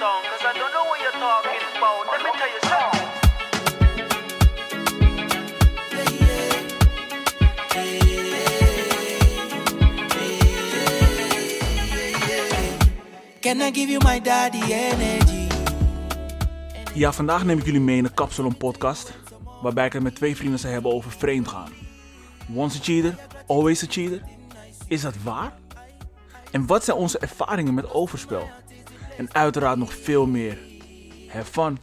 song, cause I don't know what you're talking about. Let me tell you something. Can I give you my daddy energy? Ja, vandaag neem ik jullie mee in de Kapsalon podcast, waarbij ik het met twee vrienden zou hebben over vreemdgaan. Once a cheater, always a cheater. Is dat waar? En wat zijn onze ervaringen met overspel? En uiteraard nog veel meer. Have fun!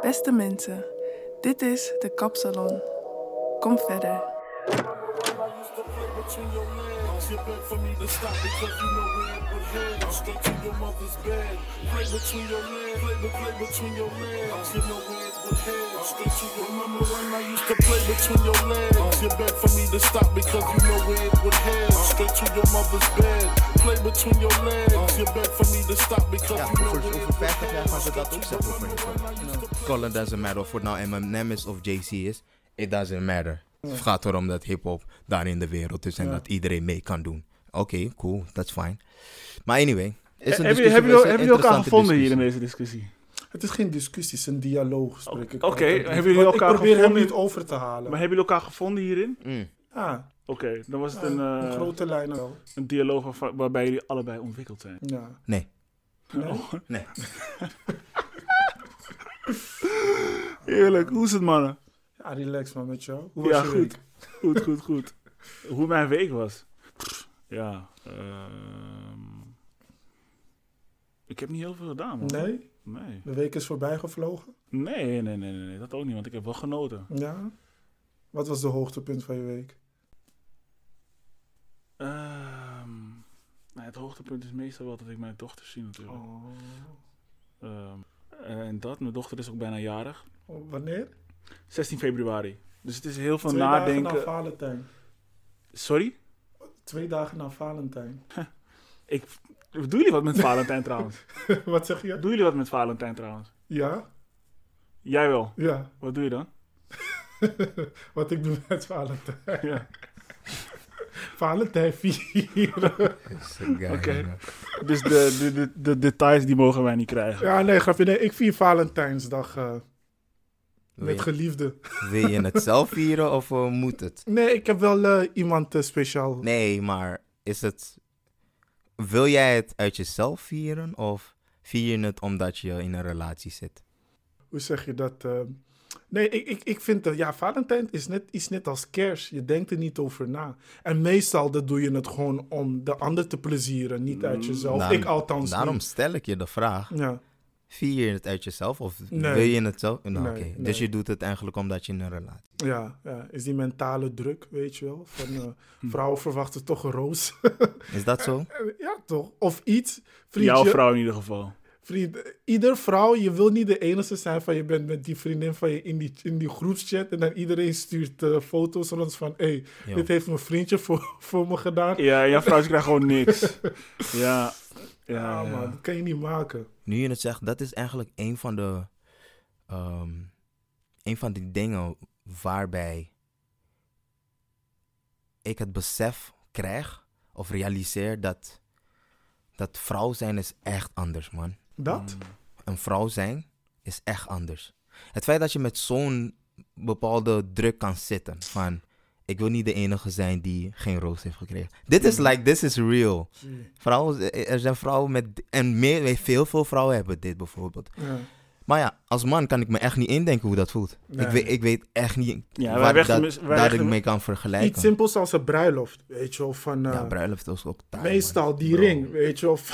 Beste mensen, dit is de Kapsalon. Kom verder. Between your legs. You beg for me to stop because you know where it would head. Straight to your mother's bed. Play between your legs. Play, play, play between your legs. You know where it would head. Straight to your Remember when I used to play between your legs? You beg for me to stop because you know where it would head. Straight to your mother's bed. Play between your legs. You beg for me to stop because Ja, you know over, where over it 50 jaar gaan ze dat ook zeggen over. Colin doesn't matter of het nou Eminem is of JC is. It doesn't matter. Het gaat erom dat hip-hop daar in de wereld is en dat iedereen mee kan doen. Oké, cool, that's fine. Maar anyway. Is een is een hebben jullie elkaar interessante gevonden hier in deze discussie? Het is geen discussie, het is een dialoog. Spreek ik Oké, altijd. hebben jullie elkaar Ik probeer hem gevonden? niet over te halen. Maar hebben jullie elkaar gevonden hierin? Mm. ja, Oké, dan was het ja, een, in eh, grote lijnen wel. een dialoog waar- waarbij jullie allebei ontwikkeld zijn. Ja. Nee. Nee? Nee. Heerlijk, hoe is het mannen? Ja, relax maar met jou. Hoe was Ja, je goed. week? Goed, goed, goed. Hoe mijn week was? Ja, ehm, ik heb niet heel veel gedaan, man. Nee? Nee. De week is voorbij gevlogen? Nee, nee, nee, nee, nee, dat ook niet, want ik heb wel genoten. Ja. Wat was de hoogtepunt van je week? Ehm, nou, het hoogtepunt is meestal wel dat ik mijn dochter zie natuurlijk. Oh. Ehm, en dat, mijn dochter is ook bijna jarig. Wanneer? 16 februari. Dus het is heel veel Twee nadenken. dagen na Valentijn. Sorry? Twee dagen na Valentijn. Ik, doen jullie wat met Valentijn trouwens? Wat zeg je? Doen jullie wat met Valentijn trouwens? Ja? Jij wel. Ja. Wat doe je dan? Wat ik doe met Valentijn. Ja. Valentijn vieren. Oké. Dus de, de, de, de details die mogen wij niet krijgen. Ja, nee, grapje. Nee, ik vier Valentijnsdag eh, met je, geliefden. wil je het zelf vieren of eh, moet het? Nee, ik heb wel eh, iemand eh, speciaal. Nee, maar is het... Wil jij het uit jezelf vieren of vier je het omdat je in een relatie zit? Hoe zeg je dat? nee, ik, ik, ik vind dat ja, Valentijn is net iets net als kerst. Je denkt er niet over na. En meestal dat doe je het gewoon om de ander te plezieren, niet uit jezelf. Daarom- ik althans Daarom niet. stel ik je de vraag. Ja. Vier je het uit jezelf of Nee. wil je het zelf? Nou, Nee, oké. nee. Dus je doet het eigenlijk omdat je in een relatie Ja, ja, is die mentale druk, weet je wel. Van, eh, Hm. vrouwen verwachten toch een roos. Is dat zo? ja, toch? Of iets. Vriendje, Jouw vrouw in ieder geval. Vriend, ieder vrouw, je wil niet de enige zijn van je bent met die vriendin van je in die, in die groepschat. En dan iedereen stuurt eh, foto's rond van, hé, hey, dit heeft mijn vriendje voor, voor me gedaan. Ja, jouw vrouw krijgt gewoon niks. Ja. Ja, Ja, ja. man, dat kan je niet maken. Nu je het zegt, dat is eigenlijk een van de. ehm, een van die dingen waarbij ik het besef krijg of realiseer dat. dat vrouw zijn is echt anders, man. Dat? Een vrouw zijn is echt anders. Het feit dat je met zo'n bepaalde druk kan zitten van. Ik wil niet de enige zijn die geen roos heeft gekregen. Dit is like, this is real. Vrouwen, er zijn vrouwen met. En meer, veel, veel vrouwen hebben dit bijvoorbeeld. Ja. Maar ja, als man kan ik me echt niet indenken hoe dat voelt. Nee. Ik, weet, ik weet echt niet Ja, waar dat, mis- daar ik mee kan vergelijken. Iets simpels als een bruiloft, weet je wel. Van, eh, ja, bruiloft is ook taai, meestal man. die Bro. ring, weet je wel.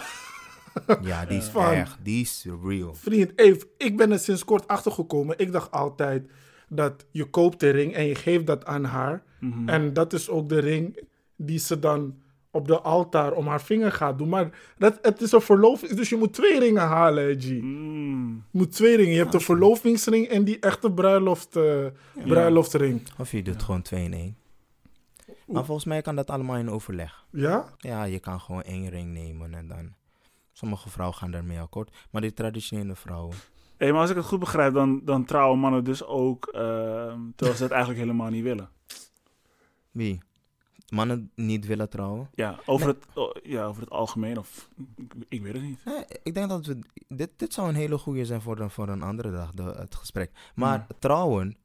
Ja, die is Van- echt, die is real. Vriend, hey, ik ben er sinds kort achtergekomen. Ik dacht altijd dat je koopt de ring en je geeft dat aan haar. Mhm. En dat is ook de ring die ze dan op de altaar om haar vinger gaat doen. Maar dat, het is een verloving, dus je moet twee ringen halen, G. Je Mm. moet twee ringen. Je hebt de verlovingsring en die echte bruiloft, eh, bruiloftring. Of je doet gewoon twee in één. Maar volgens mij kan dat allemaal in overleg. Ja? Ja, je kan gewoon één ring nemen en dan... Sommige vrouwen gaan daarmee akkoord. Maar die traditionele vrouwen... Hé, maar als ik het goed begrijp, dan, dan trouwen mannen dus ook, ehm, terwijl ze het eigenlijk helemaal niet willen. Wie? mannen niet willen trouwen. Ja, over, Nee. het, oh, ja, over het algemeen of... Ik, ik weet het niet. Nee, ik denk dat we, dit, dit zou een hele goede zijn voor, een- voor een andere dag, de, het gesprek. Maar Ja. trouwen,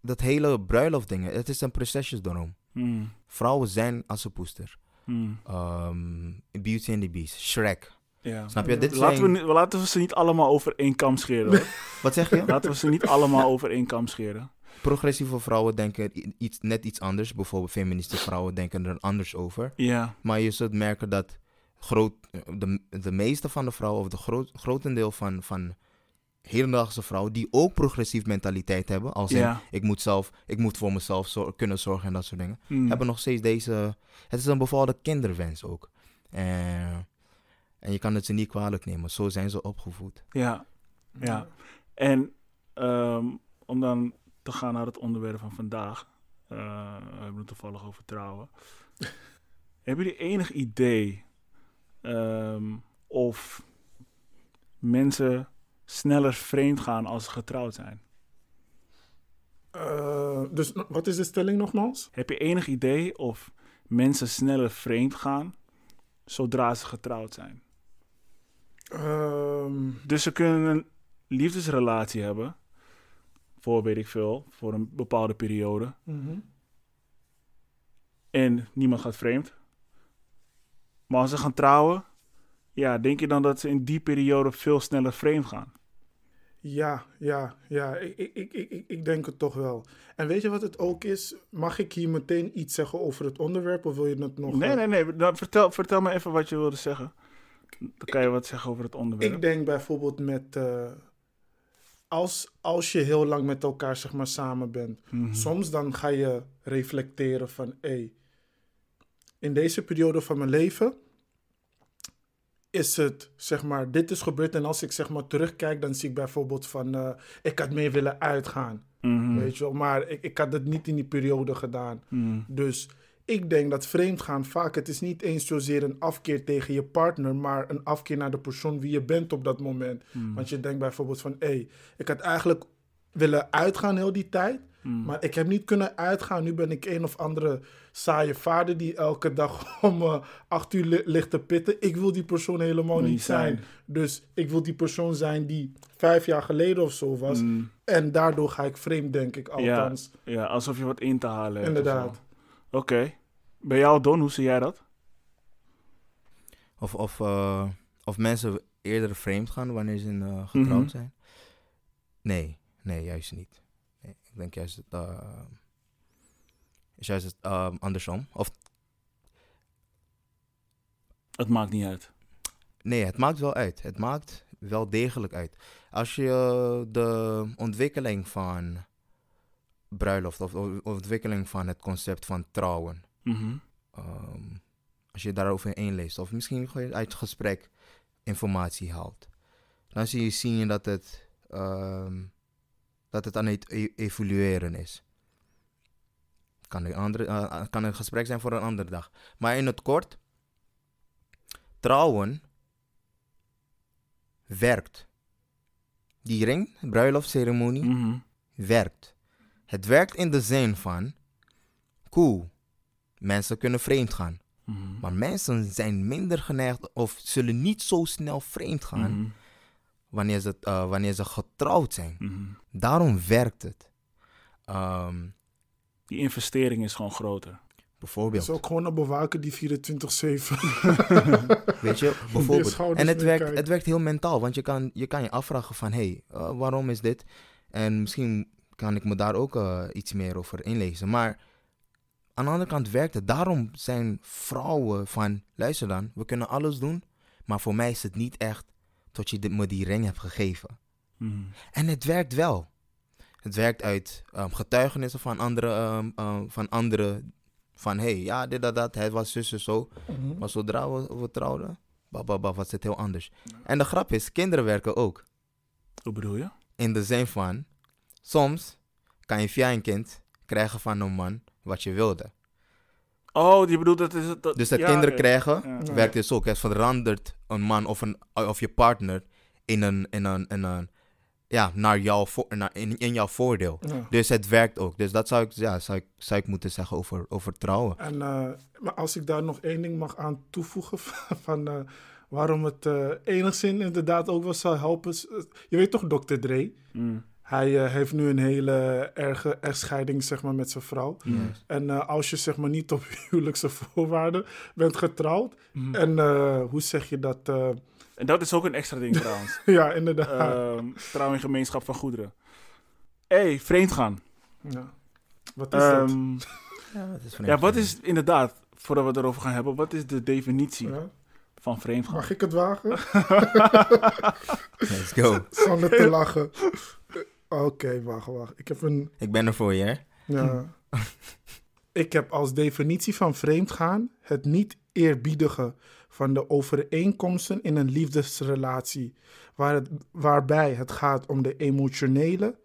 dat hele bruiloftdingen, het is een prinsesjesdroom. Hmm, Vrouwen zijn assenpoester. hmm, Ehm Beauty and the Beast, Shrek. ja. Snap je? Dit Laten we, zijn... laten we ze niet allemaal over één kam scheren. Wat zeg je? Laten we ze niet allemaal over één kam scheren. Progressieve vrouwen denken iets, net iets anders. Bijvoorbeeld feministe vrouwen denken er anders over. Ja, Maar je zult merken dat groot, de, de meeste van de vrouwen, of de groot, grotendeel van, van hedendaagse vrouwen, die ook progressief mentaliteit hebben, als in, Ja. ik moet zelf, ik moet voor mezelf zor- kunnen zorgen en dat soort dingen, Hmm. hebben nog steeds deze, het is een bepaalde kinderwens ook. Eh, en je kan het ze niet kwalijk nemen, zo zijn ze opgevoed. Ja, ja. En ehm, om dan te gaan naar het onderwerp van vandaag. eh, we hebben het toevallig over trouwen. hebben jullie enig idee ehm, of mensen sneller vreemd gaan als ze getrouwd zijn? Eh, dus wat is de stelling nogmaals? Heb je enig idee of mensen sneller vreemd gaan zodra ze getrouwd zijn? Ehm, Dus ze kunnen een liefdesrelatie hebben, voor weet ik veel, voor een bepaalde periode. mhm. En niemand gaat vreemd. Maar als ze gaan trouwen, ja, denk je dan dat ze in die periode veel sneller vreemd gaan? Ja, ja, ja. Ik, ik, ik, ik, ik denk het toch wel. En weet je wat het ook is? Mag ik hier meteen iets zeggen over het onderwerp of wil je het nog... Nee, eh, nee, nee. Nou, vertel, vertel me even wat je wilde zeggen. Dan kan je wat zeggen over het onderwerp. Ik denk bijvoorbeeld met... eh, als, als je heel lang met elkaar zeg maar samen bent. Mhm. Soms dan ga je reflecteren van... Hey, in deze periode van mijn leven... Is het, zeg maar, dit is gebeurd. En als ik zeg maar terugkijk, dan zie ik bijvoorbeeld van... eh, ik had meer willen uitgaan. Mhm. Weet je wel, maar ik, ik had het niet in die periode gedaan. Mhm. Dus ik denk dat vreemdgaan vaak, het is niet eens zozeer een afkeer tegen je partner, maar een afkeer naar de persoon wie je bent op dat moment. Mhm. Want je denkt bijvoorbeeld van, hé, hey, ik had eigenlijk willen uitgaan heel die tijd, Mhm. maar ik heb niet kunnen uitgaan. Nu ben ik een of andere saaie vader die elke dag om eh, acht uur li- ligt te pitten. Ik wil die persoon helemaal niet niet zijn. zijn. Dus ik wil die persoon zijn die vijf jaar geleden of zo was. Mhm. En daardoor ga ik vreemd, denk ik, althans. Ja, alsof je wat in te halen hebt. Inderdaad. Oké. Bij jou, Don, hoe zie jij dat? Of, of, eh, of mensen eerder vreemd gaan wanneer ze eh, getrouwd zijn. Nee, nee, juist niet. Nee, ik denk juist het, eh, is juist het eh, andersom. Of Het maakt niet uit. Nee, het maakt wel uit. Het maakt wel degelijk uit. Als je de ontwikkeling van bruiloft of de ontwikkeling van het concept van trouwen, Mhm. ehm, als je daarover inleest of misschien uit gesprek informatie haalt, dan zie je, zie je dat, het, ehm, dat het aan het e- evolueren is. Kan een, andere, eh, kan een gesprek zijn voor een andere dag. Maar in het kort, trouwen werkt. Die ring, bruiloftsceremonie, Mhm. werkt. Het werkt in de zin van, cool, mensen kunnen vreemd gaan. Mhm. Maar mensen zijn minder geneigd of zullen niet zo snel vreemd gaan Mhm. wanneer, ze, eh, wanneer ze getrouwd zijn. Mhm. Daarom werkt het. Ehm, Die investering is gewoon groter. Het bijvoorbeeld. is ook gewoon een bewaker die 24-7. Weet je, bijvoorbeeld. En het werkt, kijken. het werkt heel mentaal, want je kan je, kan je afvragen van, hé, hey, eh, waarom is dit? En misschien kan ik me daar ook eh, iets meer over inlezen. Maar aan de andere kant werkt het. Daarom zijn vrouwen van, luister dan, we kunnen alles doen, maar voor mij is het niet echt tot je me die ring hebt gegeven. Mhm. En het werkt wel. Het werkt uit ehm, getuigenissen van andere, ehm, ehm, van anderen. Van hey, ja, dit, dat, dat. Het was zus en zo. Mhm. Maar zodra we, we trouwden, bababa, was het heel anders. En de grap is, kinderen werken ook. Hoe bedoel je? In de zin van, soms kan je via een kind krijgen van een man wat je wilde. Oh, je bedoelt dat is het. Dat, Dus dat ja, kinderen ja. krijgen, Ja. werkt dus ook. Het verandert een man of, een, of je partner in een, in een, in een ja, naar jou voor, naar, in, in jouw voordeel. Ja. Dus het werkt ook. Dus dat zou ik, ja, zou ik, zou ik moeten zeggen over, over trouwen. En eh, maar als ik daar nog één ding mag aan toevoegen van eh, waarom het eh enigszins inderdaad ook wel zou helpen. Je weet toch Dr. Dre? Mm. Hij eh, heeft nu een hele erge echtscheiding zeg maar, met zijn vrouw. En eh, als je zeg maar niet op huwelijkse voorwaarden bent getrouwd. Mhm. En eh, hoe zeg je dat? eh, En dat is ook een extra ding trouwens. ja, inderdaad. Ehm trouw in gemeenschap van goederen. hey, vreemd gaan. ja. Wat is dat? Ehm, Ja, wat is ja, wat is inderdaad, voordat we het erover gaan hebben, wat is de definitie Ja? van vreemd gaan? Mag ik het wagen? Let's go. Zonder te lachen. Oké, wacht, wacht. Ik heb een Ik ben er voor je, hè? Ja. ik heb als definitie van vreemdgaan het niet eerbiedigen van de overeenkomsten in een liefdesrelatie, waar het, waarbij het gaat om de emotionele,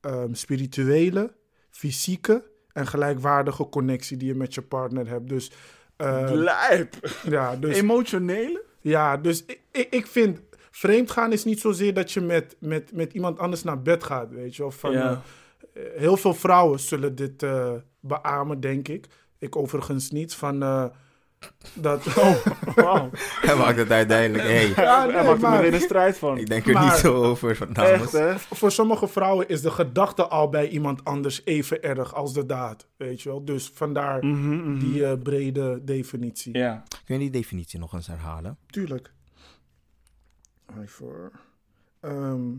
ehm, spirituele, fysieke en gelijkwaardige connectie die je met je partner hebt. Dus, ehm, Lijp. ja, dus Emotionele? ja, dus ik, ik, ik vind vreemdgaan is niet zozeer dat je met, met, met iemand anders naar bed gaat, weet je wel. Van, Ja. eh, heel veel vrouwen zullen dit eh beamen, denk ik. Ik overigens niet. Van, eh, dat, Wauw. Hij maakt het uiteindelijk. Hey, Ja, Hij maakt er maar- meteen een strijd van. ik denk er Maar- niet zo over, van. Echt, hè? voor sommige vrouwen is de gedachte al bij iemand anders even erg als de daad, weet je wel. Dus vandaar Mhm, mhm. die eh, brede definitie. Ja. Kun je die definitie nog eens herhalen? Tuurlijk. Voor. Ehm,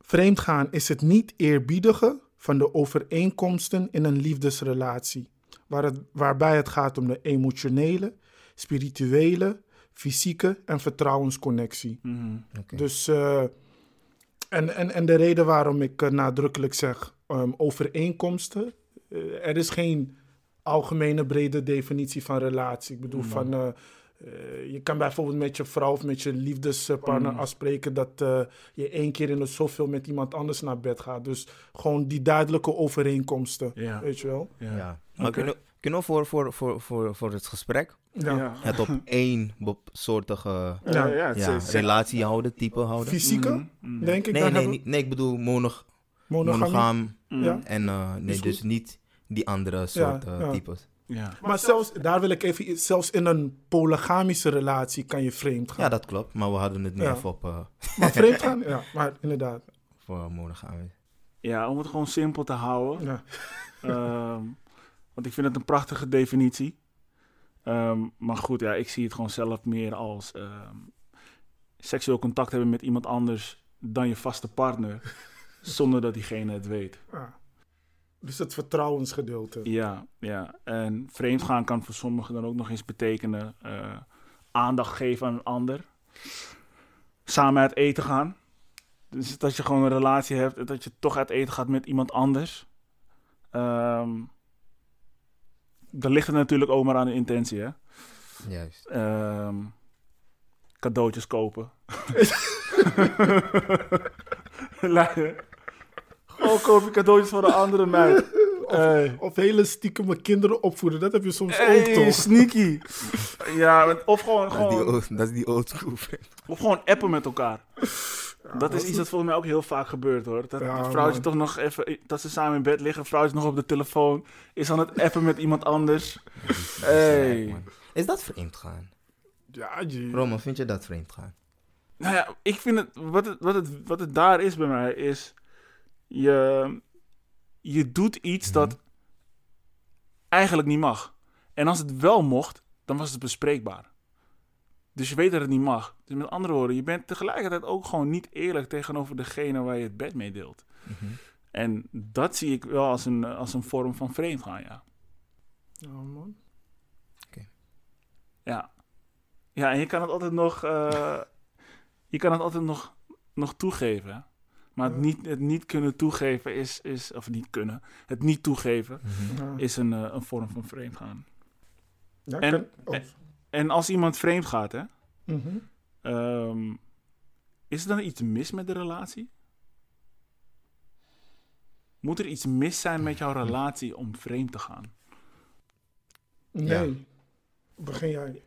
vreemdgaan is het niet eerbiedigen van de overeenkomsten in een liefdesrelatie, waar het, waarbij het gaat om de emotionele, spirituele, fysieke en vertrouwensconnectie. Mhm. Oké. Dus, eh, en, en, en de reden waarom ik eh, nadrukkelijk zeg ehm, overeenkomsten, eh, er is geen algemene brede definitie van relatie. Ik bedoel, van, eh, je kan bijvoorbeeld met je vrouw of met je liefdespartner Mm. afspreken dat eh, je één keer in de zoveel met iemand anders naar bed gaat. Dus gewoon die duidelijke overeenkomsten, Ja. weet je wel? Ja. Ja. Maar Oké. kunnen, kunnen we voor, voor, voor, voor, voor het gesprek Ja. Ja. het op één soortige relatie houden, type houden? Fysieke, Mhm, mhm. denk ik Nee, dan nee, nee, ik bedoel monog, monogamie. monogaam. Ja. en eh, nee, dus niet die andere soort eh, ja. types. Ja. Maar zelfs, daar wil ik even, zelfs in een polygamische relatie kan je vreemd gaan. Ja, dat klopt, maar we hadden het nu Ja. even op eh, Maar vreemd gaan, ja, maar inderdaad. voor monogaam. ja, om het gewoon simpel te houden. Ja. Ehm, want ik vind het een prachtige definitie. Ehm, maar goed, ja, ik zie het gewoon zelf meer als ehm, seksueel contact hebben met iemand anders dan je vaste partner. zonder dat diegene het weet. Ja. Dus het vertrouwensgedeelte. Ja, ja. En vreemdgaan kan voor sommigen dan ook nog eens betekenen eh, aandacht geven aan een ander. Samen uit eten gaan. Dus dat je gewoon een relatie hebt en dat je toch uit eten gaat met iemand anders. Ehm dan ligt het natuurlijk ook maar aan de intentie, hè. Juist. Ehm, cadeautjes kopen. Koop je cadeautjes voor de andere meid. Hey. Of hele stiekem mijn kinderen opvoeden, dat heb je soms ook Hey, toch? sneaky. Ja, of gewoon, Dat is die gewoon, old, dat is die old school. of gewoon appen met elkaar. dat is iets dat volgens mij ook heel vaak gebeurt hoor. Dat Ja, het vrouwtje man. toch nog even, dat ze samen in bed liggen, vrouwtje nog op de telefoon, is aan het appen met iemand anders. Hey. Is dat vreemd gaan? Ja, je- Roman, vind je dat vreemd gaan? Nou ja, ik vind het, wat het, wat het, wat het daar is bij mij, is je, je doet iets dat eigenlijk niet mag. En als het wel mocht, dan was het bespreekbaar. Dus je weet dat het niet mag. Dus met andere woorden, je bent tegelijkertijd ook gewoon niet eerlijk tegenover degene waar je het bed mee deelt. En dat zie ik wel als een, als een vorm van vreemdgaan, ja. Ja, man. Ja. Ja, en je kan het altijd nog, eh, je kan het altijd nog, nog toegeven. Maar het niet, het niet kunnen toegeven is, is, of niet kunnen, het niet toegeven Ja. is een, eh, een vorm van vreemdgaan. Ja, En- kan- oh. en- En als iemand vreemd gaat, hè, Mhm. ehm, is er dan iets mis met de relatie? Moet er iets mis zijn met jouw relatie om vreemd te gaan? Nee. Begin jij.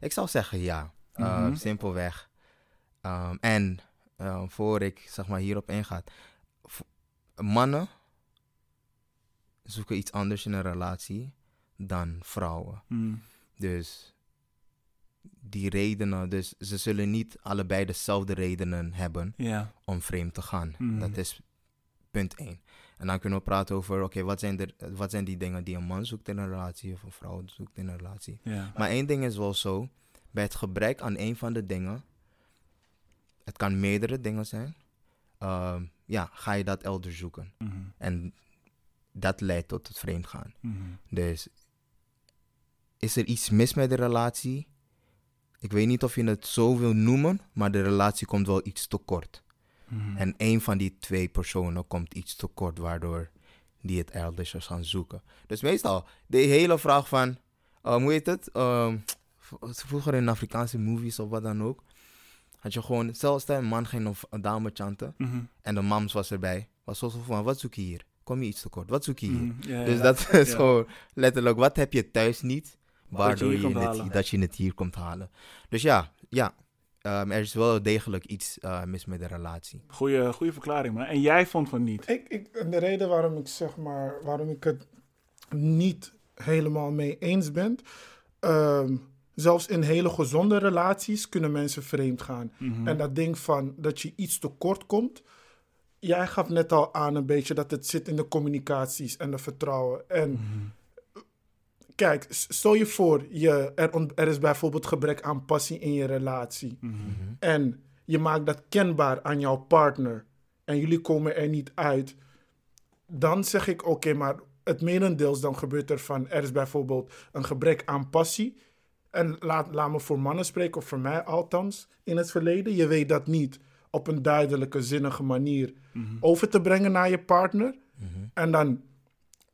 Ik zou zeggen ja. Uh, Mhm. Simpelweg. Um, en eh, voor ik zeg maar hierop inga. Mannen zoeken iets anders in een relatie dan vrouwen. Mm. Dus die redenen, dus ze zullen niet allebei dezelfde redenen hebben om vreemd te gaan. Mhm. Dat is punt 1. En dan kunnen we praten over, oké, wat, zijn er- wat zijn die dingen die een man zoekt in een relatie of een vrouw zoekt in een relatie. Maar één ding is wel zo, bij het gebrek aan een van de dingen, het kan meerdere dingen zijn, ehm, ja, ga je dat elders zoeken. Mhm. En dat leidt tot het vreemdgaan. Mhm. Dus is er iets mis met de relatie? Ik weet niet of je het zo wil noemen, maar de relatie komt wel iets te kort. Mhm. En één van die twee personen komt iets te kort, waardoor die het elders is gaan zoeken. Dus meestal, de hele vraag van, eh, hoe heet het? V- vroeger in Afrikaanse movies of wat dan ook, had je gewoon, stel stel een man ging of een dame chanten Mhm. en de mams was erbij. Was zo van, wat zoek je hier? Kom je iets te kort? Wat zoek je hier? Mhm. Ja, Dus ja. dat is gewoon letterlijk, wat heb je thuis niet, waardoor je, komt het, halen. dat je het hier komt halen. Dus ja, ja ehm, er is wel degelijk iets eh, mis met de relatie. Goeie, goeie verklaring, man. En jij vond van niet. Ik, ik, de reden waarom ik zeg maar, waarom ik het niet helemaal mee eens ben, ehm, zelfs in hele gezonde relaties kunnen mensen vreemd gaan. Mhm. En dat ding van dat je iets tekort komt, jij gaf net al aan een beetje dat het zit in de communicaties en de vertrouwen. En Mhm. kijk, stel je voor, je, er, er is bijvoorbeeld gebrek aan passie in je relatie. Mhm. En je maakt dat kenbaar aan jouw partner. En jullie komen er niet uit. Dan zeg ik, oké, maar het merendeels dan gebeurt er van... Er is bijvoorbeeld een gebrek aan passie. En laat, laat me voor mannen spreken, of voor mij althans, in het verleden. Je weet dat niet op een duidelijke, zinnige manier over te brengen naar je partner. En dan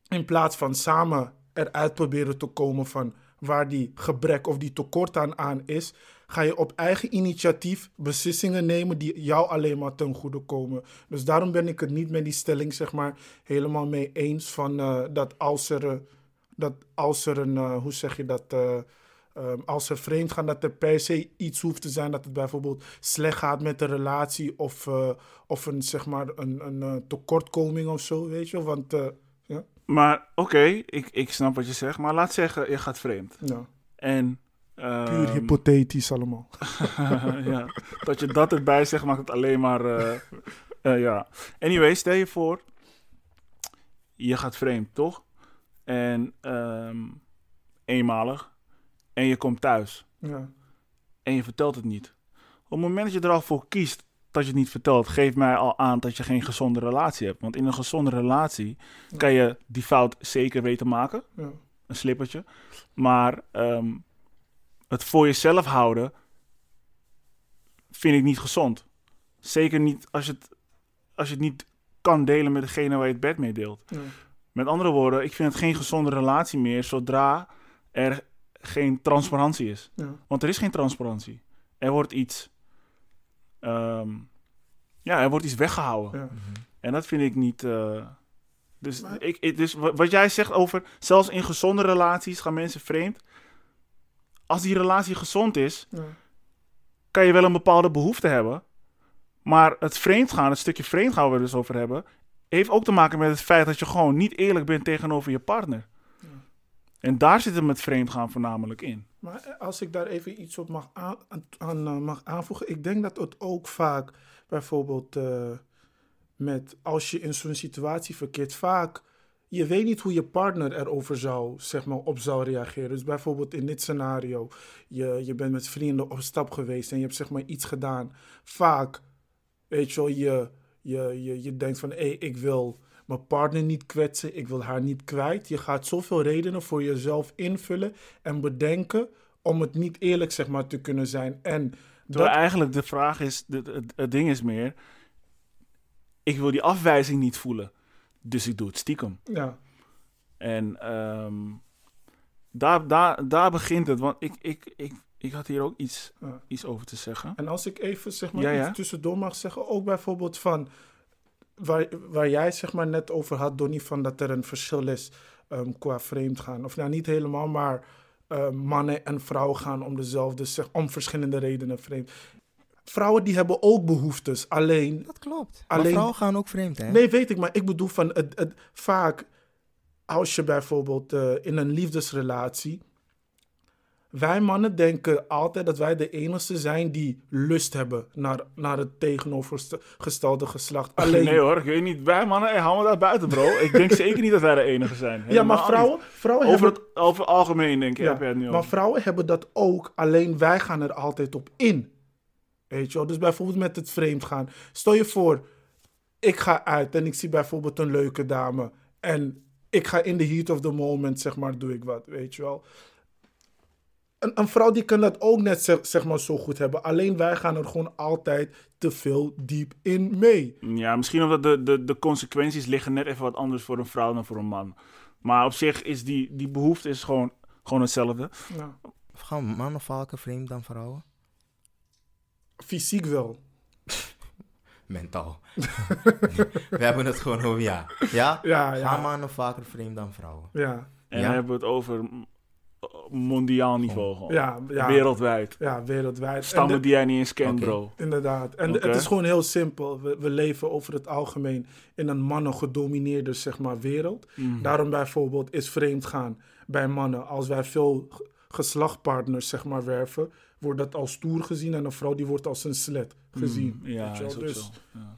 in plaats van samen eruit proberen te komen van waar die gebrek of die tekort aan aan is, ga je op eigen initiatief beslissingen nemen die jou alleen maar ten goede komen. Dus daarom ben ik het niet met die stelling zeg maar helemaal mee eens van eh, dat als er, eh, dat als er een, eh, hoe zeg je dat, eh, ehm, als er vreemd gaan, dat er per se iets hoeft te zijn dat het bijvoorbeeld slecht gaat met de relatie of, eh, of een, zeg maar, een, een eh, tekortkoming of zo, weet je. Want, eh, ja, Maar oké, ik, ik snap wat je zegt. Maar laat zeggen, je gaat vreemd. ja, En... puur ehm, hypothetisch allemaal. ja, dat je dat erbij zegt, maakt het alleen maar. ja. Anyway, stel je voor. Je gaat vreemd, toch? En ehm, eenmalig. En je komt thuis. Ja, En je vertelt het niet. Op het moment dat je er al voor kiest dat je het niet vertelt, geeft mij al aan dat je geen gezonde relatie hebt. Want in een gezonde relatie kan je die fout zeker weten maken ja, een slippertje. Maar ehm, het voor jezelf houden vind ik niet gezond. Zeker niet als je het, als je het niet kan delen met degene waar je het bed mee deelt. ja. Met andere woorden, ik vind het geen gezonde relatie meer zodra er geen transparantie is. ja. Want er is geen transparantie. Er wordt iets. ehm, ja, er wordt iets weggehouden. ja. En dat vind ik niet. eh, dus, Maar- ik, ik- dus wa- wat jij zegt over. Zelfs in gezonde relaties gaan mensen vreemd. Als die relatie gezond is, ja. kan je wel een bepaalde behoefte hebben. Maar het vreemdgaan, het stukje vreemdgaan waar we het dus over hebben. heeft ook te maken met het feit dat je gewoon niet eerlijk bent tegenover je partner. En daar zit het met vreemdgaan voornamelijk in. Maar als ik daar even iets op mag, aan, eh, mag aanvoegen. Ik denk dat het ook vaak bijvoorbeeld eh, met als je in zo'n situatie verkeert, vaak je weet niet hoe je partner erover zou, zeg maar, op zou reageren. Dus bijvoorbeeld in dit scenario, je, je bent met vrienden op stap geweest en je hebt zeg maar iets gedaan. Vaak, weet je wel, je, je, je, je denkt van, hé, ik wil mijn partner niet kwetsen, ik wil haar niet kwijt. Je gaat zoveel redenen voor jezelf invullen en bedenken om het niet eerlijk, zeg maar, te kunnen zijn. En Terwijl dat, eigenlijk de vraag is, het, het ding is meer, ik wil die afwijzing niet voelen, dus ik doe het stiekem. ja, En ehm, daar, daar, daar begint het, want ik, ik, ik, ik had hier ook iets, Ja. iets over te zeggen. En als ik even zeg maar Ja, ja. iets tussendoor mag zeggen, ook bijvoorbeeld van waar, waar jij zeg maar net over had, Donnie, van dat er een verschil is ehm, qua vreemdgaan. Of nou niet helemaal, maar ehm, mannen en vrouwen gaan om dezelfde, zeg, om verschillende redenen vreemd. vrouwen die hebben ook behoeftes. Alleen, Dat klopt. Alleen- Maar vrouwen gaan ook vreemd, hè? nee, weet ik, maar ik bedoel van het, het, vaak als je bijvoorbeeld eh, in een liefdesrelatie. Wij mannen denken altijd dat wij de enige zijn die lust hebben naar, naar het tegenovergestelde geslacht. Alleen, Nee hoor, ik weet niet. Wij mannen, hey, hou me daar buiten, bro. Ik denk zeker niet dat wij de enige zijn. ja, maar vrouwen, vrouwen Over hebben het, over het algemeen, denk ik. Ja, heb het maar vrouwen hebben dat ook, alleen wij gaan er altijd op in. Weet je wel? Dus bijvoorbeeld met het vreemd gaan. Stel je voor, ik ga uit en ik zie bijvoorbeeld een leuke dame. En ik ga in the heat of the moment, zeg maar, doe ik wat, weet je wel. Een, een vrouw die kan dat ook net zeg, zeg maar zo goed hebben. Alleen wij gaan er gewoon altijd te veel diep in mee. Ja, misschien omdat de, de, de consequenties liggen net even wat anders voor een vrouw dan voor een man. Maar op zich is die, die behoefte is gewoon, gewoon hetzelfde. Ja. Gaan mannen vaker vreemd dan vrouwen? Fysiek wel. Mentaal. We hebben het gewoon over ja. Ja? Ja, ja. Gaan mannen vaker vreemd dan vrouwen? Ja, En Ja. dan hebben we het over mondiaal niveau gewoon. ja, ja. Wereldwijd. Ja, wereldwijd. De- Stammen die jij niet eens kent, bro. Inderdaad. En het is gewoon heel simpel. We, we leven over het algemeen in een mannen gedomineerde zeg maar, wereld. Mhm. Daarom bijvoorbeeld is vreemdgaan bij mannen. Als wij veel geslachtpartners zeg maar, werven, wordt dat als stoer gezien. En een vrouw die wordt als een slet gezien. Mm, Ja, dus zo. Ja.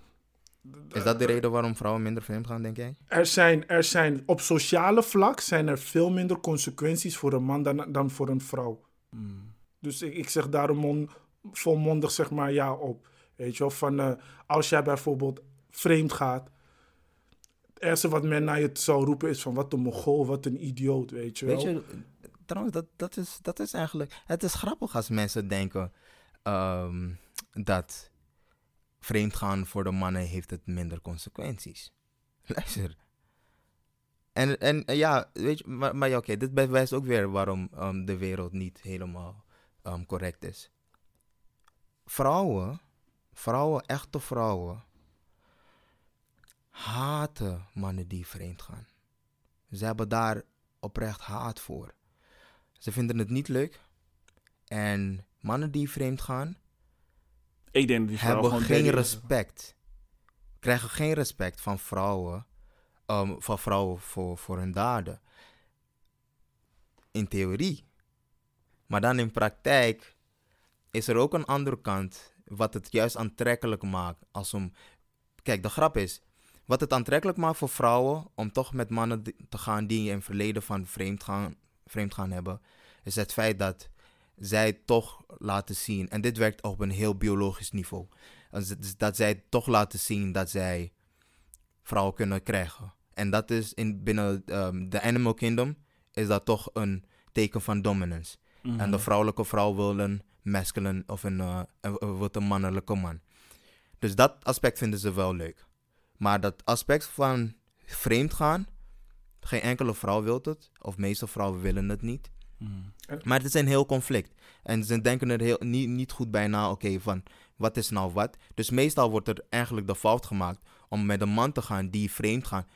Is dat de reden waarom vrouwen minder vreemd gaan, denk jij? er zijn, er zijn op sociale vlak zijn er veel minder consequenties voor een man dan, dan voor een vrouw. Mm. Dus ik, ik zeg daarom mon, volmondig zeg maar ja op. Weet je wel, van eh, als jij bijvoorbeeld vreemd gaat. Het eerste wat men naar je zou roepen is van wat een mogol, wat een idioot, weet je wel. Weet je, trouwens, dat, dat, is, dat is eigenlijk... Het is grappig als mensen denken ehm, dat vreemdgaan voor de mannen heeft het minder consequenties. Luister. En, en eh, ja, weet je, maar, maar ja, oké, dit bewijst ook weer waarom ehm, de wereld niet helemaal ehm, correct is. Vrouwen, vrouwen, echte vrouwen, haten mannen die vreemd gaan. Ze hebben daar oprecht haat voor. Ze vinden het niet leuk. En mannen die vreemd gaan, Ik denk dat die vrouw hebben gewoon geen respect. Krijgen geen respect van vrouwen. ehm, van vrouwen voor, voor hun daden. In theorie. Maar dan in praktijk is er ook een andere kant. Wat het juist aantrekkelijk maakt. Als om, kijk, de grap is. Wat het aantrekkelijk maakt voor vrouwen om toch met mannen te gaan die in het verleden van vreemd gaan, vreemd gaan hebben. Is het feit dat zij toch laten zien. En dit werkt op een heel biologisch niveau. Dus het- dat zij toch laten zien dat zij vrouwen kunnen krijgen. En dat is in, binnen ehm, de animal kingdom is dat toch een teken van dominance. Mhm. En de vrouwelijke vrouw wil een masculine of een, eh, een- wil een mannelijke man. Dus dat aspect vinden ze wel leuk. Maar dat aspect van vreemd gaan, geen enkele vrouw wil het. Of meeste vrouwen willen het niet. Maar het is een heel conflict. En ze denken er heel, niet, niet goed bij na, oké, van wat is nou wat. Dus meestal wordt er eigenlijk de fout gemaakt om met een man te gaan die vreemd gaan.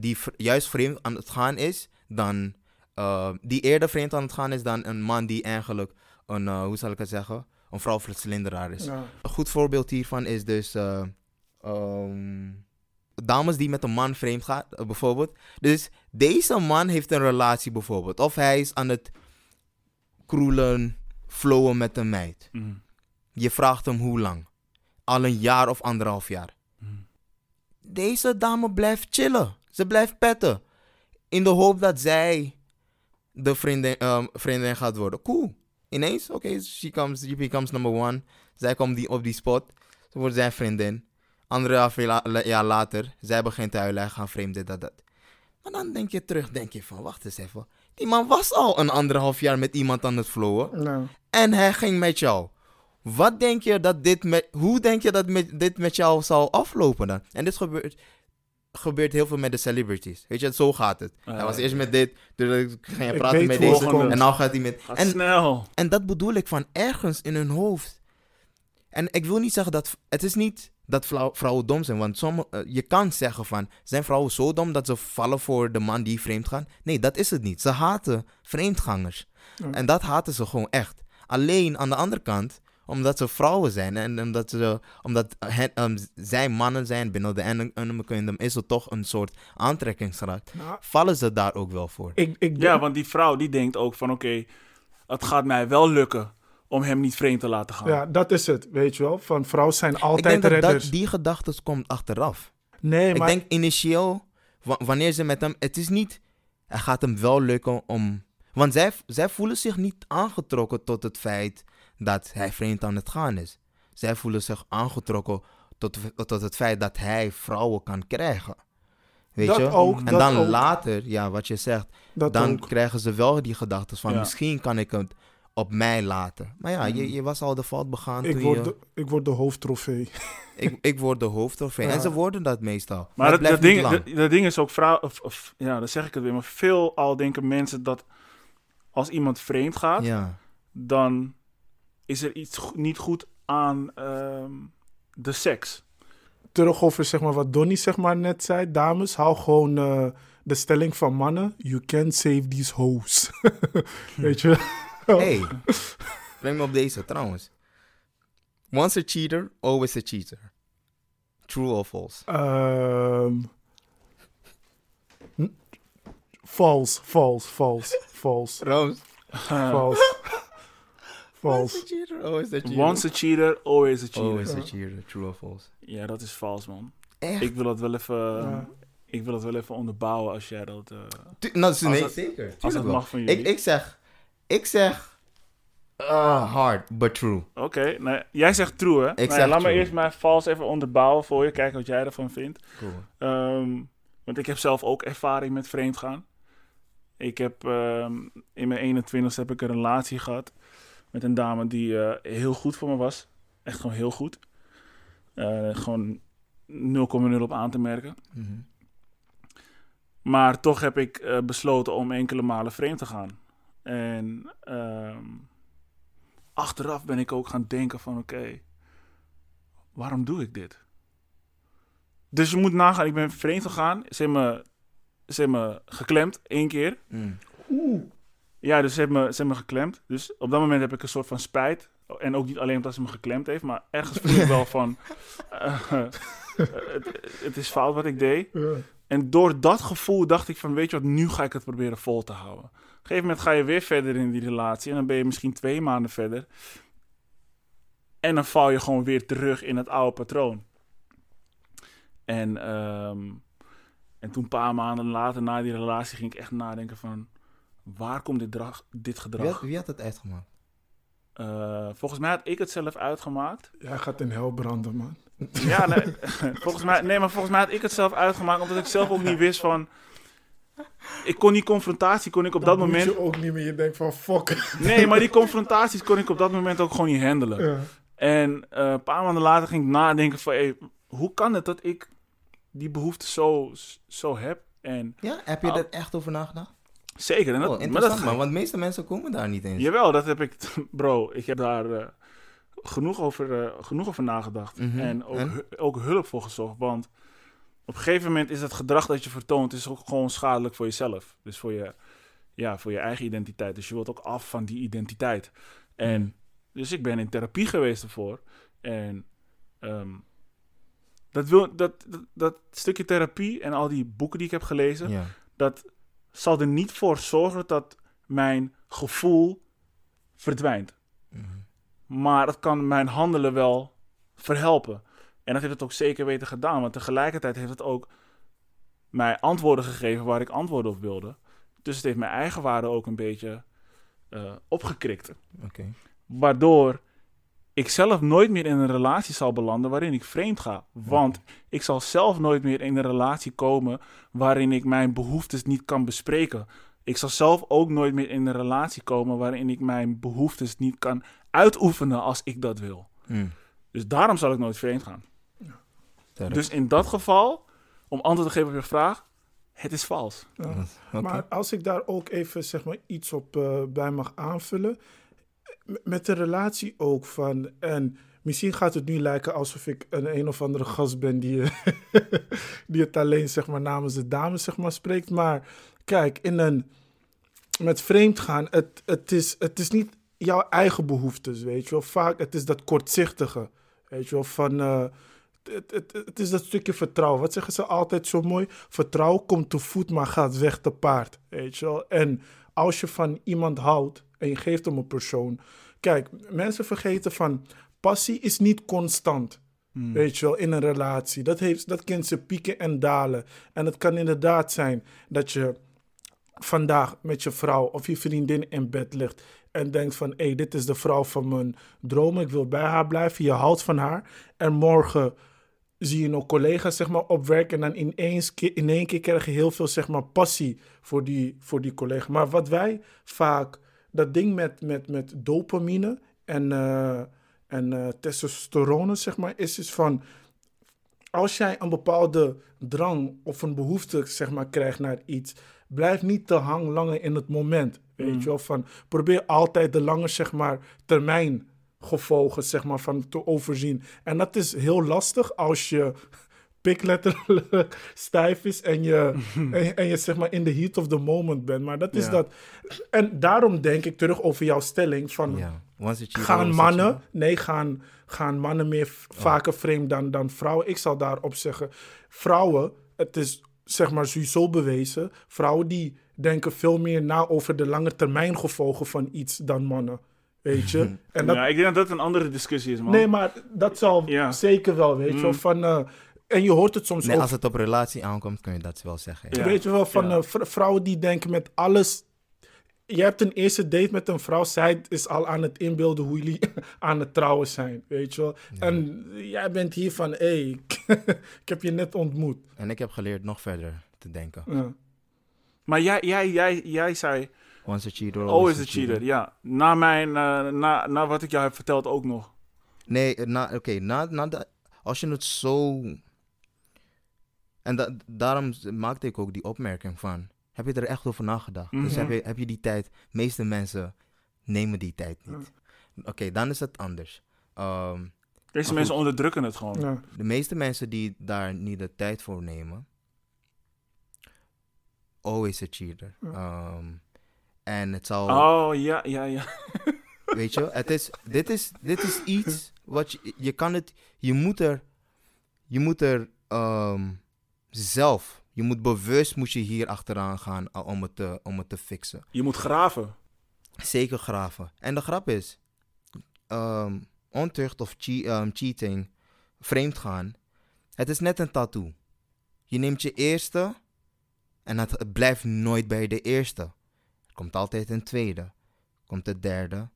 Die juist vreemd aan het gaan is dan... eh, die eerder vreemd aan het gaan is dan een man die eigenlijk een, eh, hoe zal ik het zeggen, een vrouwverslinderaar is. Ja. Een goed voorbeeld hiervan is dus eh, ehm, dames die met een man vreemd gaan, eh, bijvoorbeeld. Dus deze man heeft een relatie bijvoorbeeld. Of hij is aan het kroelen, flowen met een meid. Mhm. Je vraagt hem hoe lang. Al een jaar of anderhalf jaar. Deze dame blijft chillen. Ze blijft petten. In de hoop dat zij de vriendin, ehm, vriendin gaat worden. Cool. Ineens, oké, she, comes, she becomes number one. Zij komt die, op die spot. Ze wordt zijn vriendin. Anderhalf jaar la- jaar later, zij begint te huilen. Hij gaat vreemd, dit, dat, dat. Maar dan denk je terug, denk je van, wacht eens even. Die man was al een anderhalf jaar met iemand aan het flowen. Nou, En hij ging met jou. Wat denk je dat dit met, hoe denk je dat met, dit met jou zal aflopen dan? En dit gebeurt, gebeurt heel veel met de celebrities. Weet je, zo gaat het. hij was eerst met dit, toen ging je praten met deze. komt. En nou gaat hij met. Gaat En, snel. en dat bedoel ik van ergens in hun hoofd. En ik wil niet zeggen dat. Het is niet dat vrouw- vrouwen dom zijn. Want sommige, eh, je kan zeggen van. Zijn vrouwen zo dom dat ze vallen voor de man die vreemd gaan? Nee, dat is het niet. Ze haten vreemdgangers. Ja. En dat haten ze gewoon echt. Alleen aan de andere kant. omdat ze vrouwen zijn en omdat, ze, omdat hen, ehm, zij mannen zijn binnen de Animal Kingdom, is er toch een soort aantrekkingskracht. Nou, Vallen ze daar ook wel voor? ik, ik Ja, denk- want die vrouw die denkt ook van oké, het gaat mij wel lukken om hem niet vreemd te laten gaan. ja, dat is het, weet je wel. Van vrouwen zijn Ik altijd denk dat, redders. dat die gedachte komt achteraf. Nee, Ik maar denk initieel, wa- wanneer ze met hem, het is niet, het gaat hem wel lukken om, want zij, zij voelen zich niet aangetrokken tot het feit dat hij vreemd aan het gaan is. Zij voelen zich aangetrokken tot, tot het feit dat hij vrouwen kan krijgen. Weet Dat je? ook, en dat dan ook. later, ja, wat je zegt, dat dan ook. krijgen ze wel die gedachten van Ja. misschien kan ik het op mij laten. Maar ja, je, je was al de fout begaan Ik toen word, je... de, ik word de hoofdtrofee. Ik, ik word de hoofdtrofee. Ja. En ze worden dat meestal. Maar het dat, ding, dat, dat ding is ook vrouw, of, of, ja, dan zeg ik het weer, maar veel al denken mensen dat als iemand vreemd gaat, Ja. dan is er iets niet goed aan ehm, de seks. Terug over zeg maar, wat Donnie zeg maar, net zei. Dames, hou gewoon eh, de stelling van mannen. You can't save these hoes. weet je? Hey, breng me op deze trouwens. Once a cheater, always a cheater. True or false? Ehm, n- false, false, false, false, Rams. false. Once false. a cheater, always a cheater. Once a cheater, always a cheater. always a cheater. True or false? Ja, dat is vals, man. Echt? Ik wil dat wel even, Ja. ik wil dat wel even onderbouwen als jij dat... eh, Tu- nou, Als nee, het- zeker. als wel. mag van jullie. Ik, ik zeg, ik zeg, ah, hard, but true. Oké, nou, jij zegt true, hè? Nou ja, zeg laat me eerst mijn vals even onderbouwen voor je. Kijken wat jij ervan vindt. Cool. Ehm, want ik heb zelf ook ervaring met vreemdgaan. Ik heb ehm, in mijn 21 heb ik een relatie gehad met een dame die eh, heel goed voor me was. Echt gewoon heel goed. Eh, gewoon 0,0 op aan te merken. Mhm. Maar toch heb ik eh, besloten om enkele malen vreemd te gaan. En ehm, achteraf ben ik ook gaan denken van oké, waarom doe ik dit? Dus je moet nagaan, ik ben vreemd gegaan. Ze hebben me, ze hebben me geklemd, één keer. Mm. Ja, dus ze hebben, me, ze hebben me geklemd. Dus op dat moment heb ik een soort van spijt. En ook niet alleen omdat ze me geklemd heeft, maar ergens voel ik wel van... eh, het, het is fout wat ik deed. Ja. En door dat gevoel dacht ik van, weet je wat, nu ga ik het proberen vol te houden. Op een gegeven moment ga je weer verder in die relatie en dan ben je misschien twee maanden verder. En dan val je gewoon weer terug in het oude patroon. En, ehm, en toen een paar maanden later na die relatie ging ik echt nadenken van, waar komt dit, drag, dit Wie, gedrag? had, wie had het uitgemaakt? Eh, volgens mij had ik het zelf uitgemaakt. Jij gaat in hel branden, man. Ja, nee, volgens mij, nee, maar volgens mij had ik het zelf uitgemaakt, omdat ik zelf ook niet wist van... Ik kon die confrontatie, kon ik op dat moet moment... je ook niet meer. Je denkt van, fuck. Nee, maar die confrontaties kon ik op dat moment ook gewoon niet handelen. Ja. En eh, een paar maanden later ging ik nadenken van... Hey, hoe kan het dat ik die behoefte zo, zo heb? En Ja, heb je Oh. er echt over nagedacht? zeker, en dat, Oh, maar interessant dat, man, want de meeste mensen komen daar niet eens. Jawel, dat heb ik... Bro, ik heb daar eh, genoeg, over, eh, genoeg over nagedacht. Mhm. En, ook, En? ook hulp voor gezocht. Want op een gegeven moment is het gedrag dat je vertoont... is ook gewoon schadelijk voor jezelf. Dus voor je, ja, voor je eigen identiteit. Dus je wilt ook af van die identiteit. En dus ik ben in therapie geweest ervoor. En ehm, dat, wil, dat, dat, dat stukje therapie en al die boeken die ik heb gelezen dat zal er niet voor zorgen dat mijn gevoel verdwijnt. Mhm. Maar het kan mijn handelen wel verhelpen. En dat heeft het ook zeker weten gedaan. Want tegelijkertijd heeft het ook mij antwoorden gegeven waar ik antwoorden op wilde. Dus het heeft mijn eigen waarde ook een beetje eh, opgekrikt. Waardoor ik zelf nooit meer in een relatie zal belanden waarin ik vreemd ga. Want ik zal zelf nooit meer in een relatie komen waarin ik mijn behoeftes niet kan bespreken. Ik zal zelf ook nooit meer in een relatie komen waarin ik mijn behoeftes niet kan uitoefenen als ik dat wil. Mm. Dus daarom zal ik nooit vreemd gaan. Dus in dat geval, om antwoord te geven op je vraag, het is vals. Ja. Maar als ik daar ook even zeg maar, iets op eh, bij mag aanvullen. Met de relatie ook van. En misschien gaat het nu lijken alsof ik een een of andere gast ben die, die het alleen zeg maar, namens de dames zeg maar, spreekt. Maar kijk, in een, met vreemd gaan, het, het, is, het is niet jouw eigen behoeftes, weet je wel. Vaak, het is dat kortzichtige, weet je wel, van... eh, het, het, het is dat stukje vertrouwen. Wat zeggen ze altijd zo mooi? Vertrouwen komt te voet, maar gaat weg te paard, weet je wel. En als je van iemand houdt en je geeft hem een persoon... Kijk, mensen vergeten van... Passie is niet constant. Weet je wel, in een relatie. Dat, heeft, dat kent ze pieken en dalen. En het kan inderdaad zijn dat je vandaag met je vrouw of je vriendin in bed ligt en denkt van, hé, dit is de vrouw van mijn dromen, ik wil bij haar blijven, je houdt van haar. En morgen zie je nog collega's zeg maar, op werk en dan ineens, in één keer krijg je heel veel zeg maar, passie voor die, voor die collega. Maar wat wij vaak, dat ding met, met, met dopamine en, eh, en testosterone, zeg maar, is dus van, als jij een bepaalde drang of een behoefte zeg maar, krijgt naar iets, blijf niet te hang langer in het moment. Weet je wel, van probeer altijd de lange zeg maar, termijn gevolgen zeg maar, van te overzien. En dat is heel lastig als je pik letterlijk stijf is en je, en, en je zeg maar in the heat of the moment bent. Maar dat is Ja. dat. En daarom denk ik terug over jouw stelling van Ja. Gaan mannen, nee, gaan, gaan mannen meer v- vaker vreemd dan, dan vrouwen. Ik zal daarop zeggen, vrouwen, het is zeg maar sowieso bewezen, vrouwen die denken veel meer na over de lange termijn gevolgen van iets dan mannen. Weet je? En dat, Ja, ik denk dat dat een andere discussie is, man. nee, maar dat zal Ja. zeker wel, weet je wel. Van, eh, en je hoort het soms Nee, ook als het op relatie aankomt, kun je dat wel zeggen. ja. Ja. Weet je wel, van Ja. eh, vr- vrouwen die denken met alles. Je hebt een eerste date met een vrouw, zij is al aan het inbeelden hoe jullie aan het trouwen zijn, weet je wel. En jij bent hier van, hé, hey, ik heb je net ontmoet. En ik heb geleerd nog verder te denken. Ja. Maar jij, jij, jij, jij zei, Once a cheater, always a cheater. Ja, na, mijn, eh, na, na wat ik jou heb verteld ook nog. Nee, eh, na, oké, na, na de, als je het zo... En da- daarom maakte ik ook die opmerking van... Heb je er echt over nagedacht? Dus Mhm. heb je, heb je die tijd... meeste mensen nemen die tijd niet. Oké, dan is het anders. Ehm, Deze Maar mensen onderdrukken het gewoon. Ja. de meeste mensen die daar niet de tijd voor nemen... Always a cheater. Ehm, en het zal... Oh, ja, ja, ja. Weet je, het is, dit, is, dit is iets wat je, je kan het, je moet er, je moet er ehm, zelf, je moet bewust moet je hier achteraan gaan uh, om het, te, om het te fixen. Je moet graven. Zeker graven. En de grap is, ehm ontucht of che- ehm, cheating, vreemd gaan, het is net een tattoo. Je neemt je eerste en het blijft nooit bij de eerste. Er komt altijd een tweede, komt de derde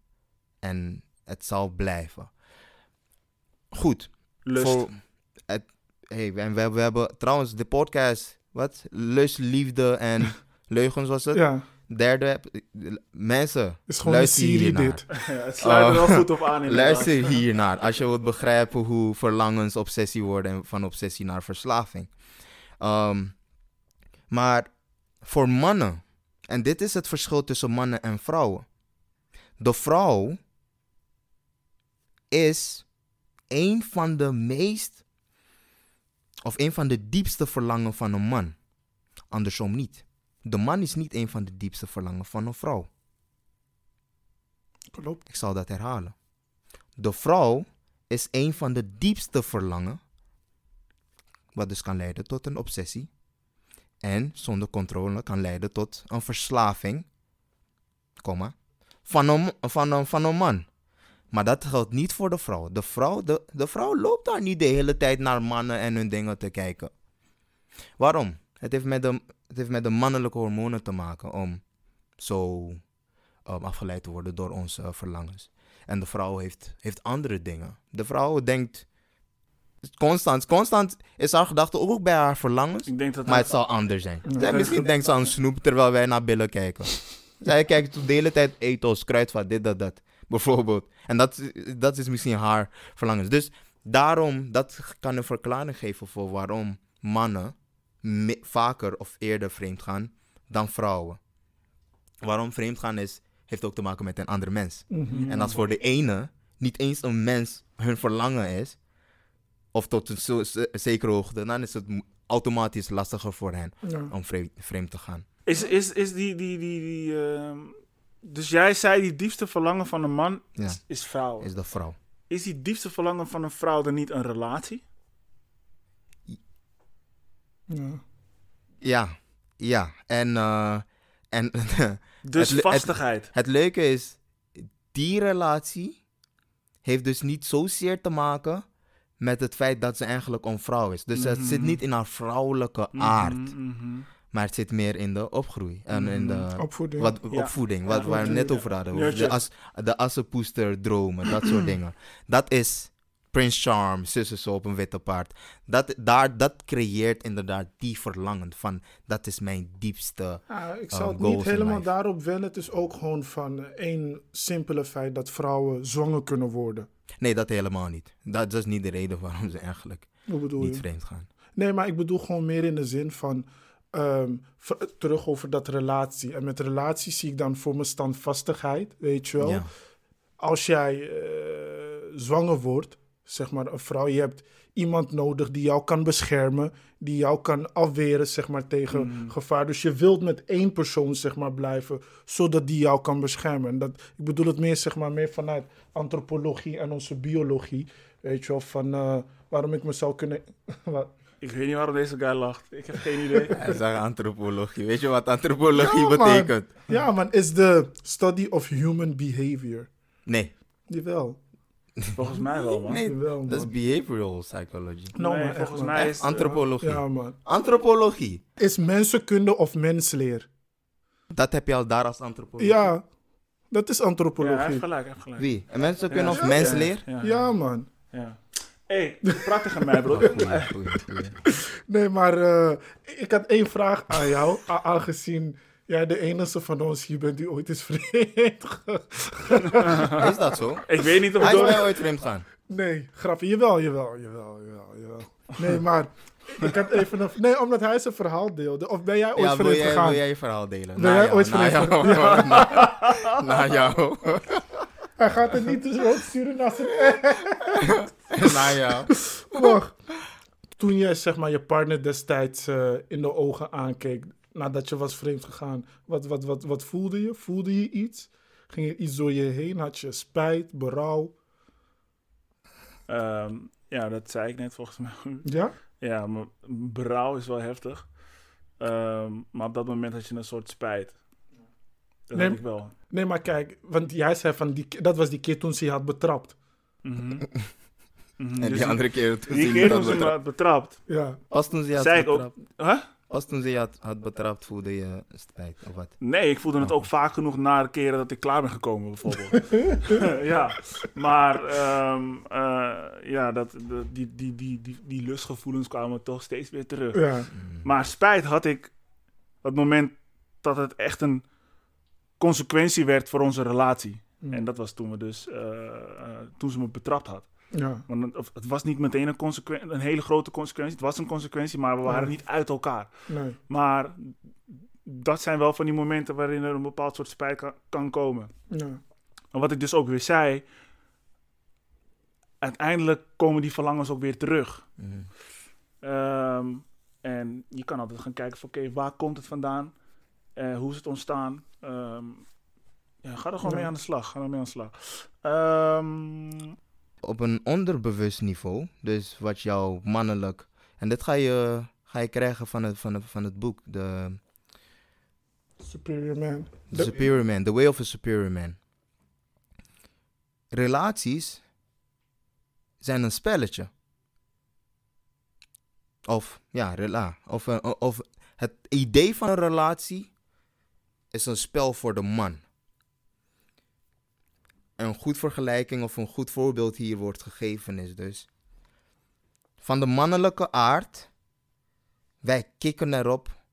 en het zal blijven. Goed. Lust. Voor het, hey, en we, we hebben trouwens de podcast, wat? Lust, liefde en leugens was het. ja, Derde, mensen, is gewoon luister een hiernaar. dit. Ja, het sluit er Oh. wel goed op aan inderdaad. Luister hiernaar als je wilt begrijpen hoe verlangens obsessie worden en van obsessie naar verslaving. Ehm, maar voor mannen, en dit is het verschil tussen mannen en vrouwen. De vrouw is een van de meest, of een van de diepste verlangen van een man. Andersom niet. De man is niet een van de diepste verlangen van een vrouw. Klopt. Ik zal dat herhalen. De vrouw is een van de diepste verlangen, wat dus kan leiden tot een obsessie. En zonder controle kan leiden tot een verslaving, komma, van, een, van, een, van een man. Maar dat geldt niet voor de vrouw. De vrouw, de, de vrouw loopt daar niet de hele tijd naar mannen en hun dingen te kijken. Waarom? Het heeft met de, het heeft met de mannelijke hormonen te maken om zo um, afgeleid te worden door onze uh, verlangens. En de vrouw heeft, heeft andere dingen. De vrouw denkt constant, constant is haar gedachte ook bij haar verlangens, Ik denk dat maar het zal anders zijn. Ja. Zij misschien denkt ze aan snoep terwijl wij naar billen kijken. Zij kijkt de hele tijd ethos, kruidvat, dit, dat, dat. Bijvoorbeeld. En dat, dat is misschien haar verlangens. Dus daarom, dat kan een verklaring geven voor waarom mannen vaker of eerder vreemd gaan dan vrouwen. Waarom vreemd gaan is, heeft ook te maken met een andere mens. Mhm. En als voor de ene niet eens een mens hun verlangen is, of tot een zo- zekere hoogte, dan is het automatisch lastiger voor hen Ja. om vreemd, vreemd te gaan. Is, is, is die, die, die, die, ehm, Dus jij zei die diepste verlangen van een man Ja. is, is vrouw. Is de vrouw. Is die diepste verlangen van een vrouw dan niet een relatie? Ja. Ja, ja. En, eh, en Dus Het le- het- vastigheid. het leuke is, die relatie heeft dus niet zozeer te maken met het feit dat ze eigenlijk een vrouw is. Dus het zit niet in haar vrouwelijke aard, Mhm, mhm. maar het zit meer in de opgroei. En in de Opvoeding. Wat, Ja. opvoeding, wat Ja, we net over hadden. Over de, as, de assenpoester dromen, dat soort dingen. Dat is Prince Charm, zussen zo op een witte paard. Dat, daar, dat creëert inderdaad die verlangen van, dat is mijn diepste... Ja, ik um, zou het niet helemaal daarop wennen. Het is ook gewoon van eh, één simpele feit dat vrouwen zwanger kunnen worden. Nee, dat helemaal niet. Dat, is niet de reden waarom ze eigenlijk niet vreemd gaan. Nee, maar ik bedoel gewoon meer in de zin van. ehm, terug over dat relatie. En met relatie zie ik dan voor me standvastigheid, weet je wel. Ja. Als jij eh, zwanger wordt, zeg maar een vrouw, je hebt iemand nodig die jou kan beschermen, die jou kan afweren, zeg maar, tegen Mm. gevaar. Dus je wilt met één persoon, zeg maar, blijven, zodat die jou kan beschermen. En dat, ik bedoel het meer, zeg maar, meer vanuit antropologie en onze biologie, weet je wel, van eh, waarom ik me zou kunnen... wat- Ik weet niet waarom deze guy lacht. Ik heb geen idee. Hij zegt antropologie. Weet je wat antropologie Ja, man. betekent? Ja, man, is de study of human behavior. Nee. Jawel. Volgens mij wel, man. Nee, Jawel, dat is man. behavioral psychology. Nou, Nee, maar echt, volgens man. mij is... antropologie. Ja, man. Antropologie. Is mensenkunde of mensleer? Dat heb je al daar als antropologie. Ja, dat is Ja, antropologie. heeft Ja, gelijk, heeft gelijk. Wie? En mensen kunnen Ja. of mensleer? Ja, ja. man. ja. hey, praat tegen mij, bro. Goeie, goeie, goeie. Nee, maar eh, ik had één vraag aan jou. a- aangezien jij de enige van ons hier bent die ooit is vreemd. Is dat zo? Ik weet niet of Hij is mij ooit vreemd gaan. Nee, grapje. Jawel, jawel, jawel, jawel, jawel. Nee, maar ik had even een... Nee, omdat hij zijn verhaal deelde. Of ben jij ooit Ja, vreemd jij, gegaan? wil jij je verhaal delen? Ben jij ooit na vreemd jou, gegaan? na, na jou. Hij gaat het niet dus sturen naar zijn na jou. Wacht. Toen jij zeg maar je partner destijds eh, in de ogen aankeek nadat je was vreemd gegaan, wat, wat, wat, wat voelde je? Voelde je iets? Ging er iets door je heen? Had je spijt, berouw? Ehm, ja, dat zei ik net volgens mij. Ja? Ja, maar berouw is wel heftig. Ehm, maar op dat moment had je een soort spijt. Dat Nee. had ik wel. Nee, maar kijk, want jij zei van die, dat was die keer toen ze je had betrapt. Mhm. Mhm, En dus die andere keer toen die ze keer je toen had ze me betrapt. had betrapt, Ja. Pas toen ze je had zei ik ook... betrapt. Huh? Pas toen ze je had, had betrapt, voelde je spijt of wat? Nee, ik voelde het ook vaak genoeg na de keren dat ik klaar ben gekomen, bijvoorbeeld. ja, maar ehm, eh, ja, dat, die, die, die, die, die lustgevoelens kwamen toch steeds weer terug. Ja. Maar spijt had ik op het moment dat het echt een consequentie werd voor onze relatie. Mm. En dat was toen we dus, eh, eh, toen ze me betrapt had. Ja. Want het, was niet meteen een, een hele grote consequentie. Het was een consequentie, maar we waren niet uit elkaar. Nee. Maar dat zijn wel van die momenten waarin er een bepaald soort spijt kan, kan komen. Ja. En wat ik dus ook weer zei, uiteindelijk komen die verlangens ook weer terug. Mhm. Ehm, en je kan altijd gaan kijken van oké, waar komt het vandaan? Eh, hoe is het ontstaan? Ehm, ja, ga er gewoon Ja. mee aan de slag. Ga er mee aan de slag. Ehm, Op een onderbewust niveau, dus wat jouw mannelijk... En dit ga je, ga je krijgen van het, van het, van het boek, de Superior man. The Superior Man, The Way of a Superior Man. Relaties zijn een spelletje. Of, ja, rela. Of, of het idee van een relatie is een spel voor de man. Een goed vergelijking of een goed voorbeeld hier wordt gegeven is dus... Van de mannelijke aard, wij kikken erop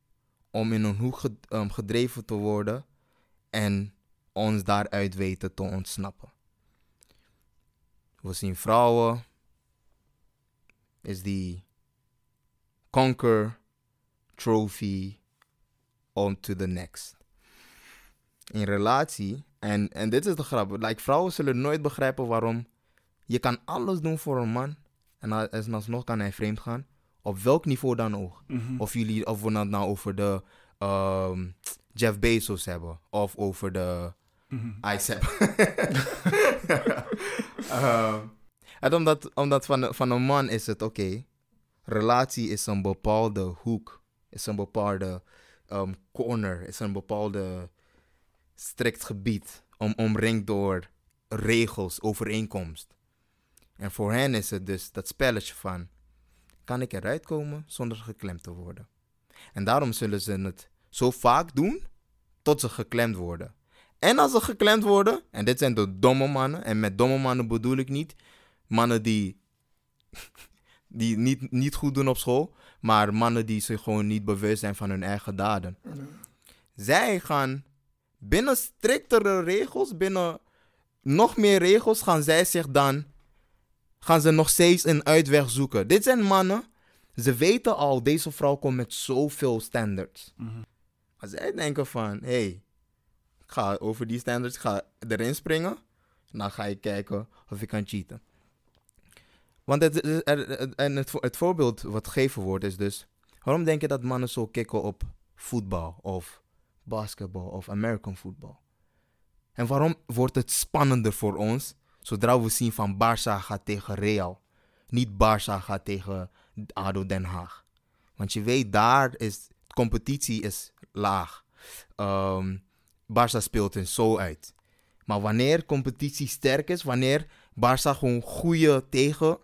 om in een hoek ged- gedreven te worden en ons daaruit weten te ontsnappen. We zien vrouwen, is die conquer, trophy, on to the next. In relatie, en, en dit is de grap, like, vrouwen zullen nooit begrijpen waarom je kan alles doen voor een man en en alsnog kan hij vreemd gaan, op welk niveau dan ook. mhm. Of, jullie, of we het nou over de ehm, Jeff Bezos hebben. Of over de ICEP. Ehm, en omdat, omdat van, van een man is het oké. relatie is een bepaalde hoek. Is een bepaalde ehm, corner. Is een bepaalde strikt gebied. Om, omringd door regels, overeenkomst. En voor hen is het dus dat spelletje van... Kan ik eruit komen zonder geklemd te worden? En daarom zullen ze het zo vaak doen tot ze geklemd worden. En als ze geklemd worden, en dit zijn de domme mannen, en met domme mannen bedoel ik niet mannen die, die niet, niet goed doen op school, maar mannen die zich gewoon niet bewust zijn van hun eigen daden. Zij gaan binnen striktere regels, binnen nog meer regels, gaan zij zich dan, gaan ze nog steeds een uitweg zoeken. Dit zijn mannen, ze weten al, deze vrouw komt met zoveel standards. Als zij denken van, hé, hey, ik ga over die standards, ik ga erin springen. Dan ga ik kijken of ik kan cheaten. Want het, en het voorbeeld wat gegeven wordt is dus... Waarom denk je dat mannen zo kicken op voetbal of basketbal of American football? En waarom wordt het spannender voor ons zodra we zien van Barça gaat tegen Real? Niet Barça gaat tegen ADO Den Haag. Want je weet, daar is competitie is laag. Ehm Barça speelt er zo uit. Maar wanneer competitie sterk is, wanneer Barça gewoon goede tegen,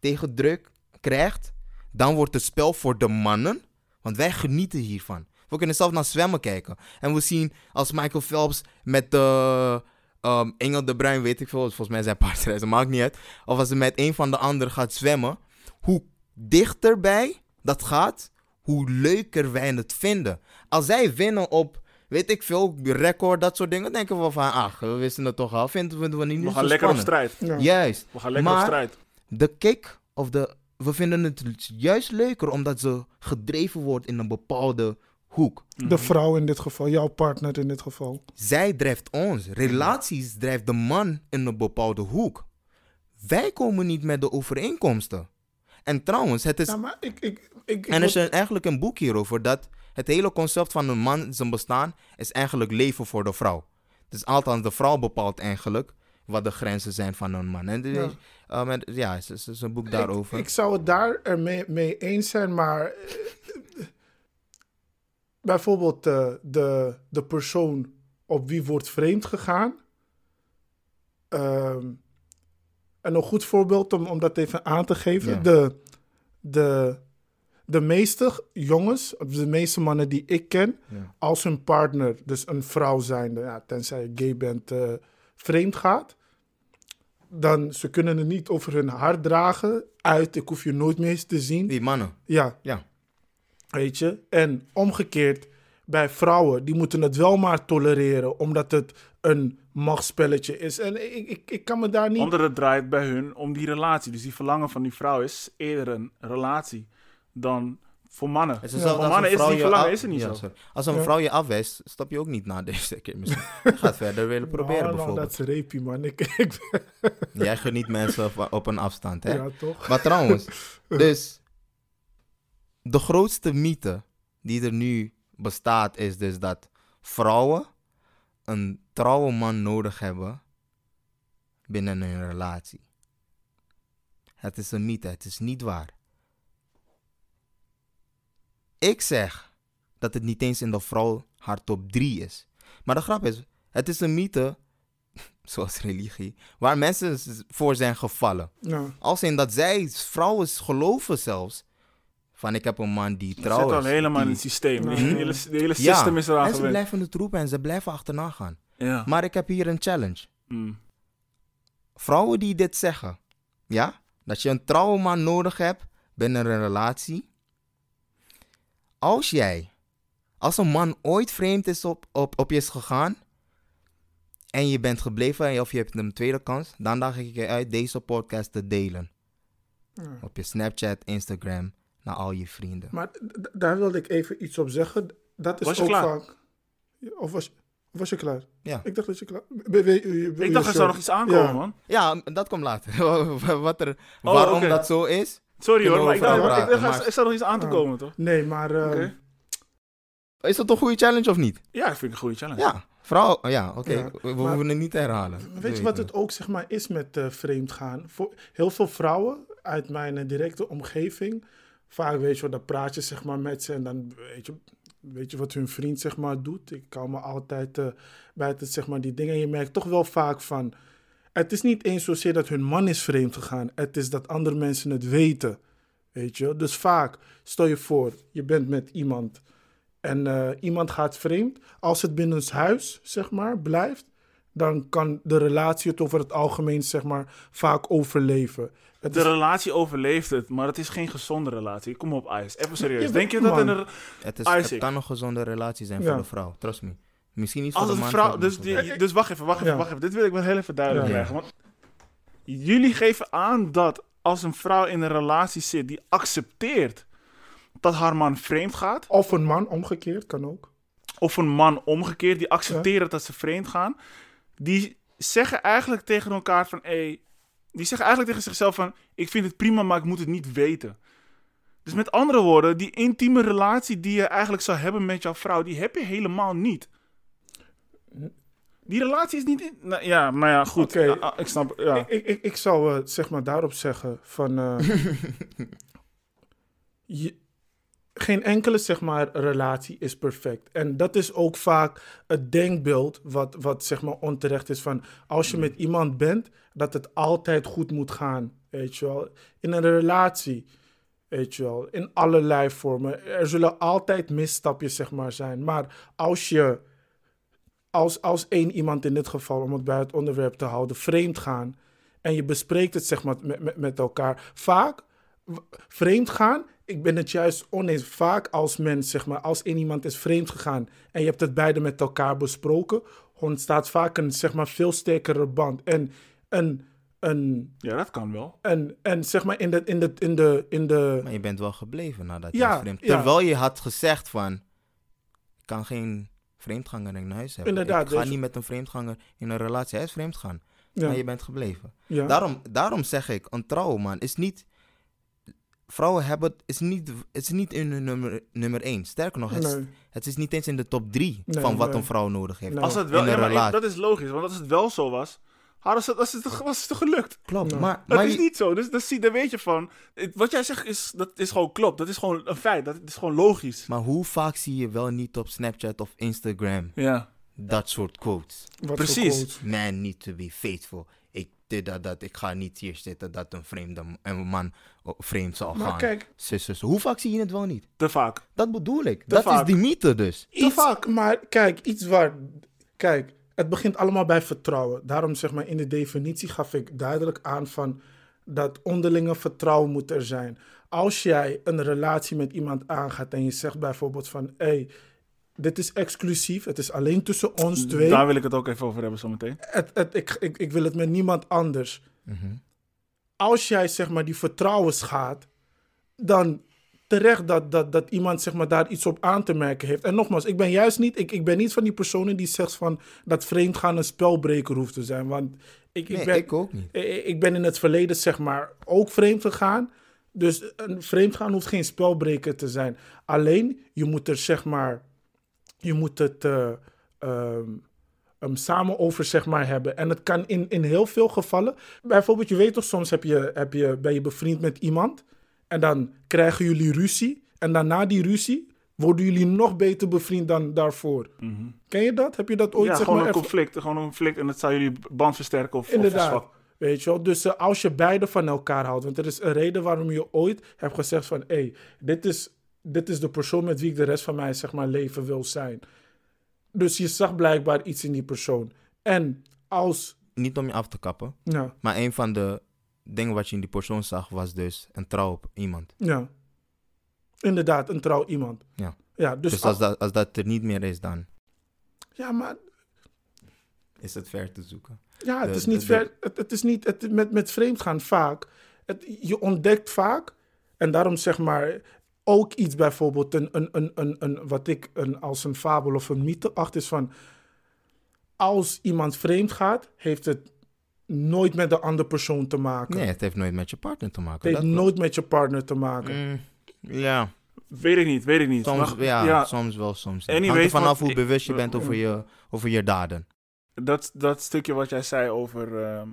tegendruk krijgt, dan wordt het spel voor de mannen. Want wij genieten hiervan. We kunnen zelf naar zwemmen kijken. En we zien als Michael Phelps met de ehm, Engel de Bruin, weet ik veel, volgens mij zijn paardrijden, maakt niet uit. Of als hij met een van de anderen gaat zwemmen, hoe dichterbij dat gaat, hoe leuker wij het vinden. Als zij winnen op, weet ik veel, record, dat soort dingen, denken we van, ach, we wisten het toch al, vinden, we niet We zo gaan lekker op spannend. strijd. Ja. Juist. We gaan lekker Maar- op strijd. De kick of de, we vinden het juist leuker omdat ze gedreven wordt in een bepaalde hoek. De vrouw in dit geval, jouw partner in dit geval. Zij drijft ons. Relaties drijft de man in een bepaalde hoek. Wij komen niet met de overeenkomsten. En trouwens, het is Ja, maar ik... ik, ik, En er is een- eigenlijk een boek hierover dat het hele concept van een man zijn bestaan is eigenlijk leven voor de vrouw. Dus althans, de vrouw bepaalt eigenlijk wat de grenzen zijn van een man. En Ja. ja, uh, ja het is, het is een boek daarover. Ik, zou het daar ermee mee eens zijn, maar eh, bijvoorbeeld eh, de, de persoon op wie wordt vreemd gegaan. ehm, en een goed voorbeeld om, om dat even aan te geven. Ja. De, de, de meeste jongens, de meeste mannen die ik ken, Ja. als hun partner, dus een vrouw zijnde, ja, tenzij je gay bent, eh, vreemd gaat, dan ze kunnen het niet over hun hart dragen. Uit, ik hoef je nooit meer eens te zien. Die mannen. Ja, Ja. Weet je. En omgekeerd, bij vrouwen, die moeten het wel maar tolereren, omdat het een machtsspelletje is. En ik, ik, ik kan me daar niet... Omdat het draait bij hun om die relatie. Dus die verlangen van die vrouw is eerder een relatie dan voor mannen. Het is voor mannen een is die verlangen af- is er niet Ja, zo. sorry. Als een Ja. vrouw je afwijst, stap je ook niet na deze keer misschien. Je gaat verder willen proberen Nou, nou, bijvoorbeeld. dat is rapie, man. Ik, ik, Jij geniet mensen op, op een afstand, hè? ja, toch? Maar trouwens, dus de grootste mythe die er nu bestaat is dus dat vrouwen een trouwe man nodig hebben binnen een relatie. Het is een mythe, het is niet waar. Ik zeg dat het niet eens in de vrouw haar top 3 is. Maar de grap is, het is een mythe, zoals religie, waar mensen voor zijn gevallen. Ja. Als in dat zij, vrouwen geloven zelfs, van ik heb een man die Het trouw zit is. al helemaal in het systeem. De hele, de hele Ja, system is eraan en ze gewend. blijven het roepen en ze blijven achterna gaan. Ja. Maar ik heb hier een challenge. Mm. Vrouwen die dit zeggen, ja, dat je een trouwe man nodig hebt binnen een relatie. Als jij, als een man ooit vreemd is op, op, op je is gegaan en je bent gebleven of je hebt een tweede kans, dan daag ik je uit deze podcast te delen. Op je Snapchat, Instagram, naar al je vrienden. Maar daar wilde ik even iets op zeggen. Dat is Was je ook klaar? vaak... Of was, was je klaar? Ja. Ik dacht dat je klaar... Be- be- je- Ik dacht er zou nog iets aankomen, Ja. man. Ja, dat komt later. Wat er, Oh, waarom dat zo is. Sorry hoor, maar ik dacht, over ik dacht praten, maar- er zou nog iets aan te Ja. komen, toch? Nee, maar... eh, Oké. Is dat een goede challenge of niet? Ja, ik vind het een goede challenge. Ja, oh ja, oké. Ja, we maar- hoeven het niet te herhalen. Weet je wat het ook zeg maar, is met eh vreemdgaan? Voor heel veel vrouwen uit mijn directe omgeving, vaak weet je wel, dan praat je zeg maar, met ze en dan weet je, weet je wat hun vriend zeg maar, doet. Ik hou me altijd eh buiten zeg maar, die dingen. En je merkt toch wel vaak van, het is niet eens zozeer dat hun man is vreemd gegaan. Het is dat andere mensen het weten. Weet je? Dus vaak, stel je voor, je bent met iemand en eh, iemand gaat vreemd. Als het binnen het huis, zeg maar, blijft, dan kan de relatie het over het algemeen, zeg maar, vaak overleven. Het De is- relatie overleeft het, maar het is geen gezonde relatie. Kom op, Ice. Even serieus. Ja, Denk je man. dat in een... Het, is, het kan een gezonde relatie zijn Ja. voor de vrouw, trust me. Misschien niet voor Als de een man. vrouw... Dus, die, dus wacht even, wacht even, Ja. wacht even. Dit wil ik wel heel even duidelijk Ja. krijgen. Want jullie geven aan dat als een vrouw in een relatie zit die accepteert dat haar man vreemd gaat, Of een man, omgekeerd, kan ook. of een man omgekeerd, die accepteren dat ze vreemd gaan, die zeggen eigenlijk tegen elkaar van, hé, die zeggen eigenlijk tegen zichzelf van, ik vind het prima, maar ik moet het niet weten. Dus met andere woorden, die intieme relatie die je eigenlijk zou hebben met jouw vrouw, die heb je helemaal niet. Die relatie is niet. In, nou, ja, maar ja, goed. Oké. Ah, ik snap. Ja. Ik, ik, ik, ik zou eh, zeg maar daarop zeggen van... eh, je, geen enkele zeg maar, relatie is perfect. En dat is ook vaak het denkbeeld wat, wat zeg maar onterecht is van... als je met iemand bent, dat het altijd goed moet gaan. Weet je wel. In een relatie, weet je wel. In allerlei vormen. Er zullen altijd misstapjes zeg maar zijn. Maar als je als, als één iemand in dit geval, om het bij het onderwerp te houden, vreemd gaan. En je bespreekt het zeg maar met, met, met elkaar. Vaak, vreemd gaan, ik ben het juist oneens. Vaak als mens, zeg maar, als één iemand is vreemd gegaan en je hebt het beide met elkaar besproken, ontstaat vaak een zeg maar veel sterkere band. En een, een, ja, dat kan wel. een, en zeg maar in de, in de, in de, in de, Maar je bent wel gebleven nadat je Ja, vreemd. ja. Terwijl je had gezegd van, ik kan geen vreemdganger in huis hebben. Inderdaad, ik ga dus- niet met een vreemdganger in een relatie. Hij is vreemd gaan. ja, Maar je bent gebleven. ja. Daarom, daarom zeg ik, een trouw man is niet... Vrouwen hebben het, is niet, het is niet in hun nummer, nummer één. Sterker nog, het, is- Nee. het is niet eens in de top drie Nee, van wat nee. een vrouw nodig heeft. Nee. Als het wel, In een ja, maar dat is logisch, want als het wel zo was, hadden ze, was, het, toch- was het toch gelukt. Klopt, Ja. maar, Dat maar is niet zo, dus dat zie, daar weet je van. Wat jij zegt, is, dat is gewoon klopt. Dat is gewoon een feit, dat is gewoon logisch. maar hoe vaak zie je wel niet op Snapchat of Instagram Ja. dat soort quotes? Wat precies. quote. Man need to be faithful. Dit, dat, dat. Ik ga niet hier zitten dat een vreemde een man oh, vreemd zal Maar gaan. kijk. Hoe vaak zie je het wel niet? Te vaak. Dat bedoel ik. dat vaak. is die mythe dus. Te vaak, maar kijk, iets waar. Kijk, het begint allemaal bij vertrouwen. Daarom zeg maar in de definitie gaf ik duidelijk aan van dat onderlinge vertrouwen moet er zijn. Als jij een relatie met iemand aangaat en je zegt bijvoorbeeld van hé, hey, dit is exclusief, het is alleen tussen ons twee. Daar wil ik het ook even over hebben zometeen. Het, het, ik, ik, ik wil het met niemand anders. Als jij zeg maar die vertrouwen schaadt, dan terecht dat, dat, dat iemand zeg maar, daar iets op aan te merken heeft. En nogmaals, ik ben juist niet, ik, ik ben niet van die personen die zegt van dat vreemdgaan een spelbreker hoeft te zijn. Want ik, Nee, ik, ben, ik ook niet. ik, ik ben in het verleden zeg maar ook vreemd gegaan. Dus een vreemdgaan hoeft geen spelbreker te zijn. Alleen, je moet er zeg maar, je moet het um, samen over zeg maar hebben. En het kan in, in heel veel gevallen. Bijvoorbeeld, je weet toch, soms heb je, heb je, ben je bevriend met iemand. En dan krijgen jullie ruzie. En daarna die ruzie worden jullie nog beter bevriend dan daarvoor. Ken je dat? Heb je dat ooit Mhm. ja, zeg gewoon maar een even- conflict. Gewoon een conflict en dat zou jullie band versterken of, Inderdaad. Weet je wel? Dus eh, als je beide van elkaar houdt. Want er is een reden waarom je ooit hebt gezegd van... hé, hey, dit, is, dit is de persoon met wie ik de rest van mijn zeg maar, leven wil zijn. Dus je zag blijkbaar iets in die persoon. En als... Niet om je af te kappen, Ja, maar een van de dingen wat je in die persoon zag was dus een trouw op iemand. ja. Inderdaad, een trouw iemand. Ja. Ja, dus, Dus als dat, als dat er niet meer is, dan Ja, maar is het ver te zoeken. Ja, het De- is niet de- ver. Het, het is niet. Het, met, met vreemdgaan vaak. Het, je ontdekt vaak. En daarom zeg maar. Ook iets bijvoorbeeld. Een, een, een, een, een, wat ik een, als een fabel of een mythe acht is van. Als iemand vreemd gaat, heeft het nooit met de andere persoon te maken. Nee, het heeft nooit met je partner te maken. het heeft dat nooit met je partner te maken. Mm, ja, Weet ik niet, weet ik niet. Soms, Maar- ja, soms wel, soms niet. Anyways, Hangt er vanaf hoe ik- bewust je bent over je, over je daden. dat, dat stukje wat jij zei over ehm,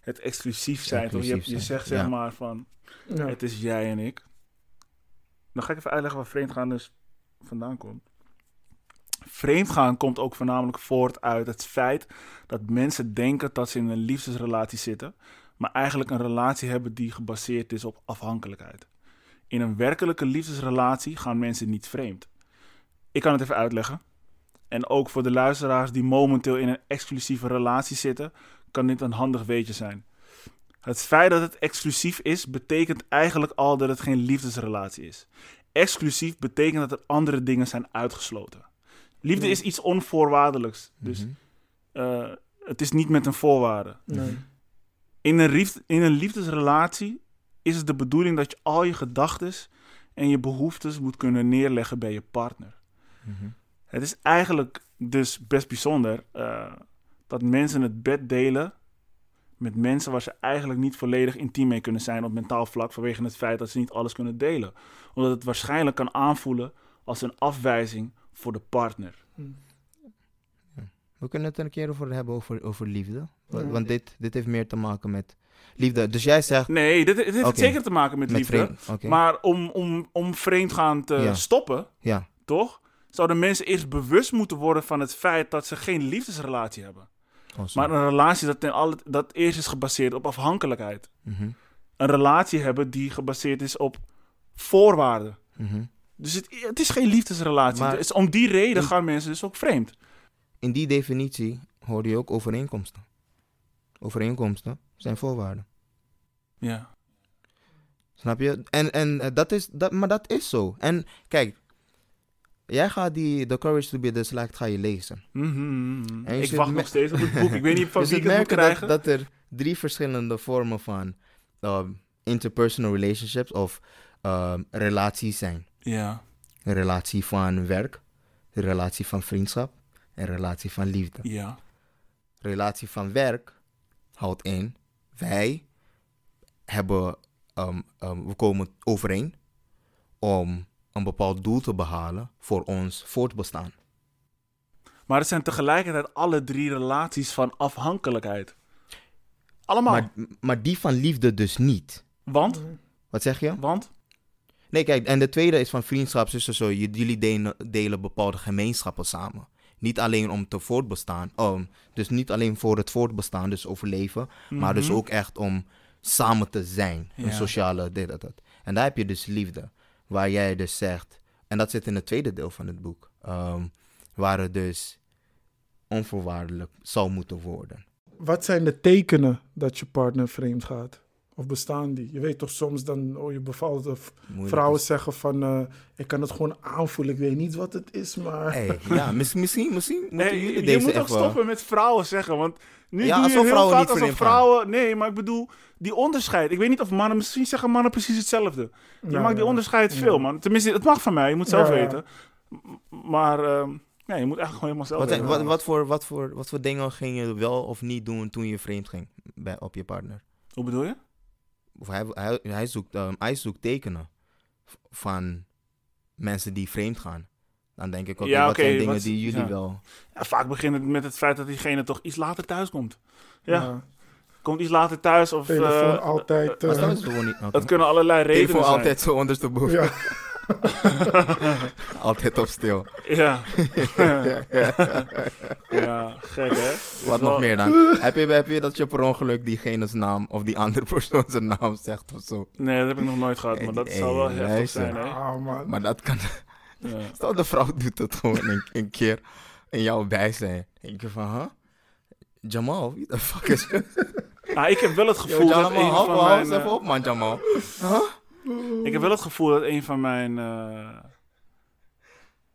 het exclusief zijn. toch? Je, je zegt zeg ja. maar van, Ja. het is jij en ik. Dan ga ik even uitleggen waar vreemdgaan dus vandaan komt. Vreemdgaan komt ook voornamelijk voort uit het feit dat mensen denken dat ze in een liefdesrelatie zitten, maar eigenlijk een relatie hebben die gebaseerd is op afhankelijkheid. In een werkelijke liefdesrelatie gaan mensen niet vreemd. Ik kan het even uitleggen. En ook voor de luisteraars die momenteel in een exclusieve relatie zitten, kan dit een handig weetje zijn. Het feit dat het exclusief is, betekent eigenlijk al dat het geen liefdesrelatie is. Exclusief betekent dat er andere dingen zijn uitgesloten. Liefde is iets onvoorwaardelijks. Dus Mhm. eh, het is niet met een voorwaarde. Nee. In een, liefde, in een liefdesrelatie is het de bedoeling dat je al je gedachten en je behoeftes moet kunnen neerleggen bij je partner. Mhm. Het is eigenlijk dus best bijzonder eh, dat mensen het bed delen met mensen waar ze eigenlijk niet volledig intiem mee kunnen zijn op mentaal vlak vanwege het feit dat ze niet alles kunnen delen. Omdat het waarschijnlijk kan aanvoelen als een afwijzing voor de partner. We kunnen het er een keer over hebben over, over liefde. Ja. Want dit, dit heeft meer te maken met liefde. Dus jij zegt Nee, dit, dit heeft zeker te maken met, met liefde. Maar om, om, om vreemdgaan te Ja. stoppen, Ja. toch? Zouden mensen eerst bewust moeten worden van het feit dat ze geen liefdesrelatie hebben. Oh. Maar een relatie dat, ten alle, dat eerst is gebaseerd op afhankelijkheid. Mhm. Een relatie hebben die gebaseerd is op voorwaarden. Mhm. Dus het, het is geen liefdesrelatie. Maar- dus om die reden In- gaan mensen dus ook vreemd. In die definitie hoorde je ook overeenkomsten. Overeenkomsten zijn voorwaarden. Ja. Snap je? En, en eh, dat is, dat, maar dat is zo. En kijk, jij gaat die The Courage to be Dyslexic ga je lezen. Mhm. En je Ik wacht me- nog steeds op het boek. Ik weet niet van dus wie ik het moet krijgen. dat, dat er drie verschillende vormen van um, interpersonal relationships of um, relaties zijn. Ja. Een relatie van werk, een relatie van vriendschap en een relatie van liefde. Ja. relatie van werk houdt in, wij hebben, um, um, we komen overeen om een bepaald doel te behalen voor ons voortbestaan. Maar het zijn tegelijkertijd alle drie relaties van afhankelijkheid. Allemaal. Maar, maar die van liefde dus niet. Want? Wat zeg je? Want? Nee, kijk, en de tweede is van vriendschap, dus zo, jullie delen, delen bepaalde gemeenschappen samen. Niet alleen om te voortbestaan, um, dus niet alleen voor het voortbestaan, dus overleven, maar dus Mhm. ook echt om samen te zijn. Een sociale dit, dat, dat. En daar heb je dus liefde, waar jij dus zegt, en dat zit in het tweede deel van het boek, um, waar het dus onvoorwaardelijk zou moeten worden. Wat zijn de tekenen dat je partner vreemd gaat? Of bestaan die? Je weet toch soms dan, oh je bevalt of Moeilijk vrouwen is- zeggen van, eh, ik kan het gewoon aanvoelen, ik weet niet wat het is, maar... Hey, ja, mis- misschien, misschien moeten Nee, jullie je deze moet ook even... stoppen met vrouwen zeggen, want nu Ja, doe je heel vrouwen vaak niet alsof gaan. vrouwen... Nee, maar ik bedoel, die onderscheid. Ik weet niet of mannen, misschien zeggen mannen precies hetzelfde. Je Ja, maakt die ja. onderscheid Ja. veel, man. Tenminste, het mag van mij, je moet zelf Ja, ja. weten. Maar ehm, ja, je moet eigenlijk gewoon helemaal zelf Wat, weten. wat, wat, voor, wat, voor, wat voor dingen ging je wel of niet doen toen je vreemd ging bij, op je partner? Hoe bedoel je? Of hij, hij, hij, zoekt, ehm, hij zoekt tekenen van mensen die vreemd gaan. Dan denk ik, oké, Ja, wat zijn dingen wat- die jullie ja. wel... Ja, vaak begint het met het feit dat diegene toch iets later thuis komt. Ja, Ja. komt iets later thuis of... Telefoon eh, altijd... Eh, dat niet... kunnen allerlei redenen Telefoon zijn. altijd zo ondersteboven. ja. altijd op stil. Ja. ja, gek hè? Wat Wel- nog meer dan? heb, je, heb je dat je per ongeluk diegene's naam of die andere persoon zijn naam zegt of zo? Nee, dat heb ik nog nooit gehad, maar dat Hey, zou wel heftig luister. zijn hè? Ah, man. Maar dat kan... Ja. Stel de vrouw doet het gewoon een, een keer in jouw bijzijn. Denk je van, huh? Jamal, wie de fuck is Nou, ik heb wel het Yo, gevoel dat Jamal, een hou van hou mijn... eens even eh, op man, Jamal. Ik heb wel het gevoel dat een van mijn eh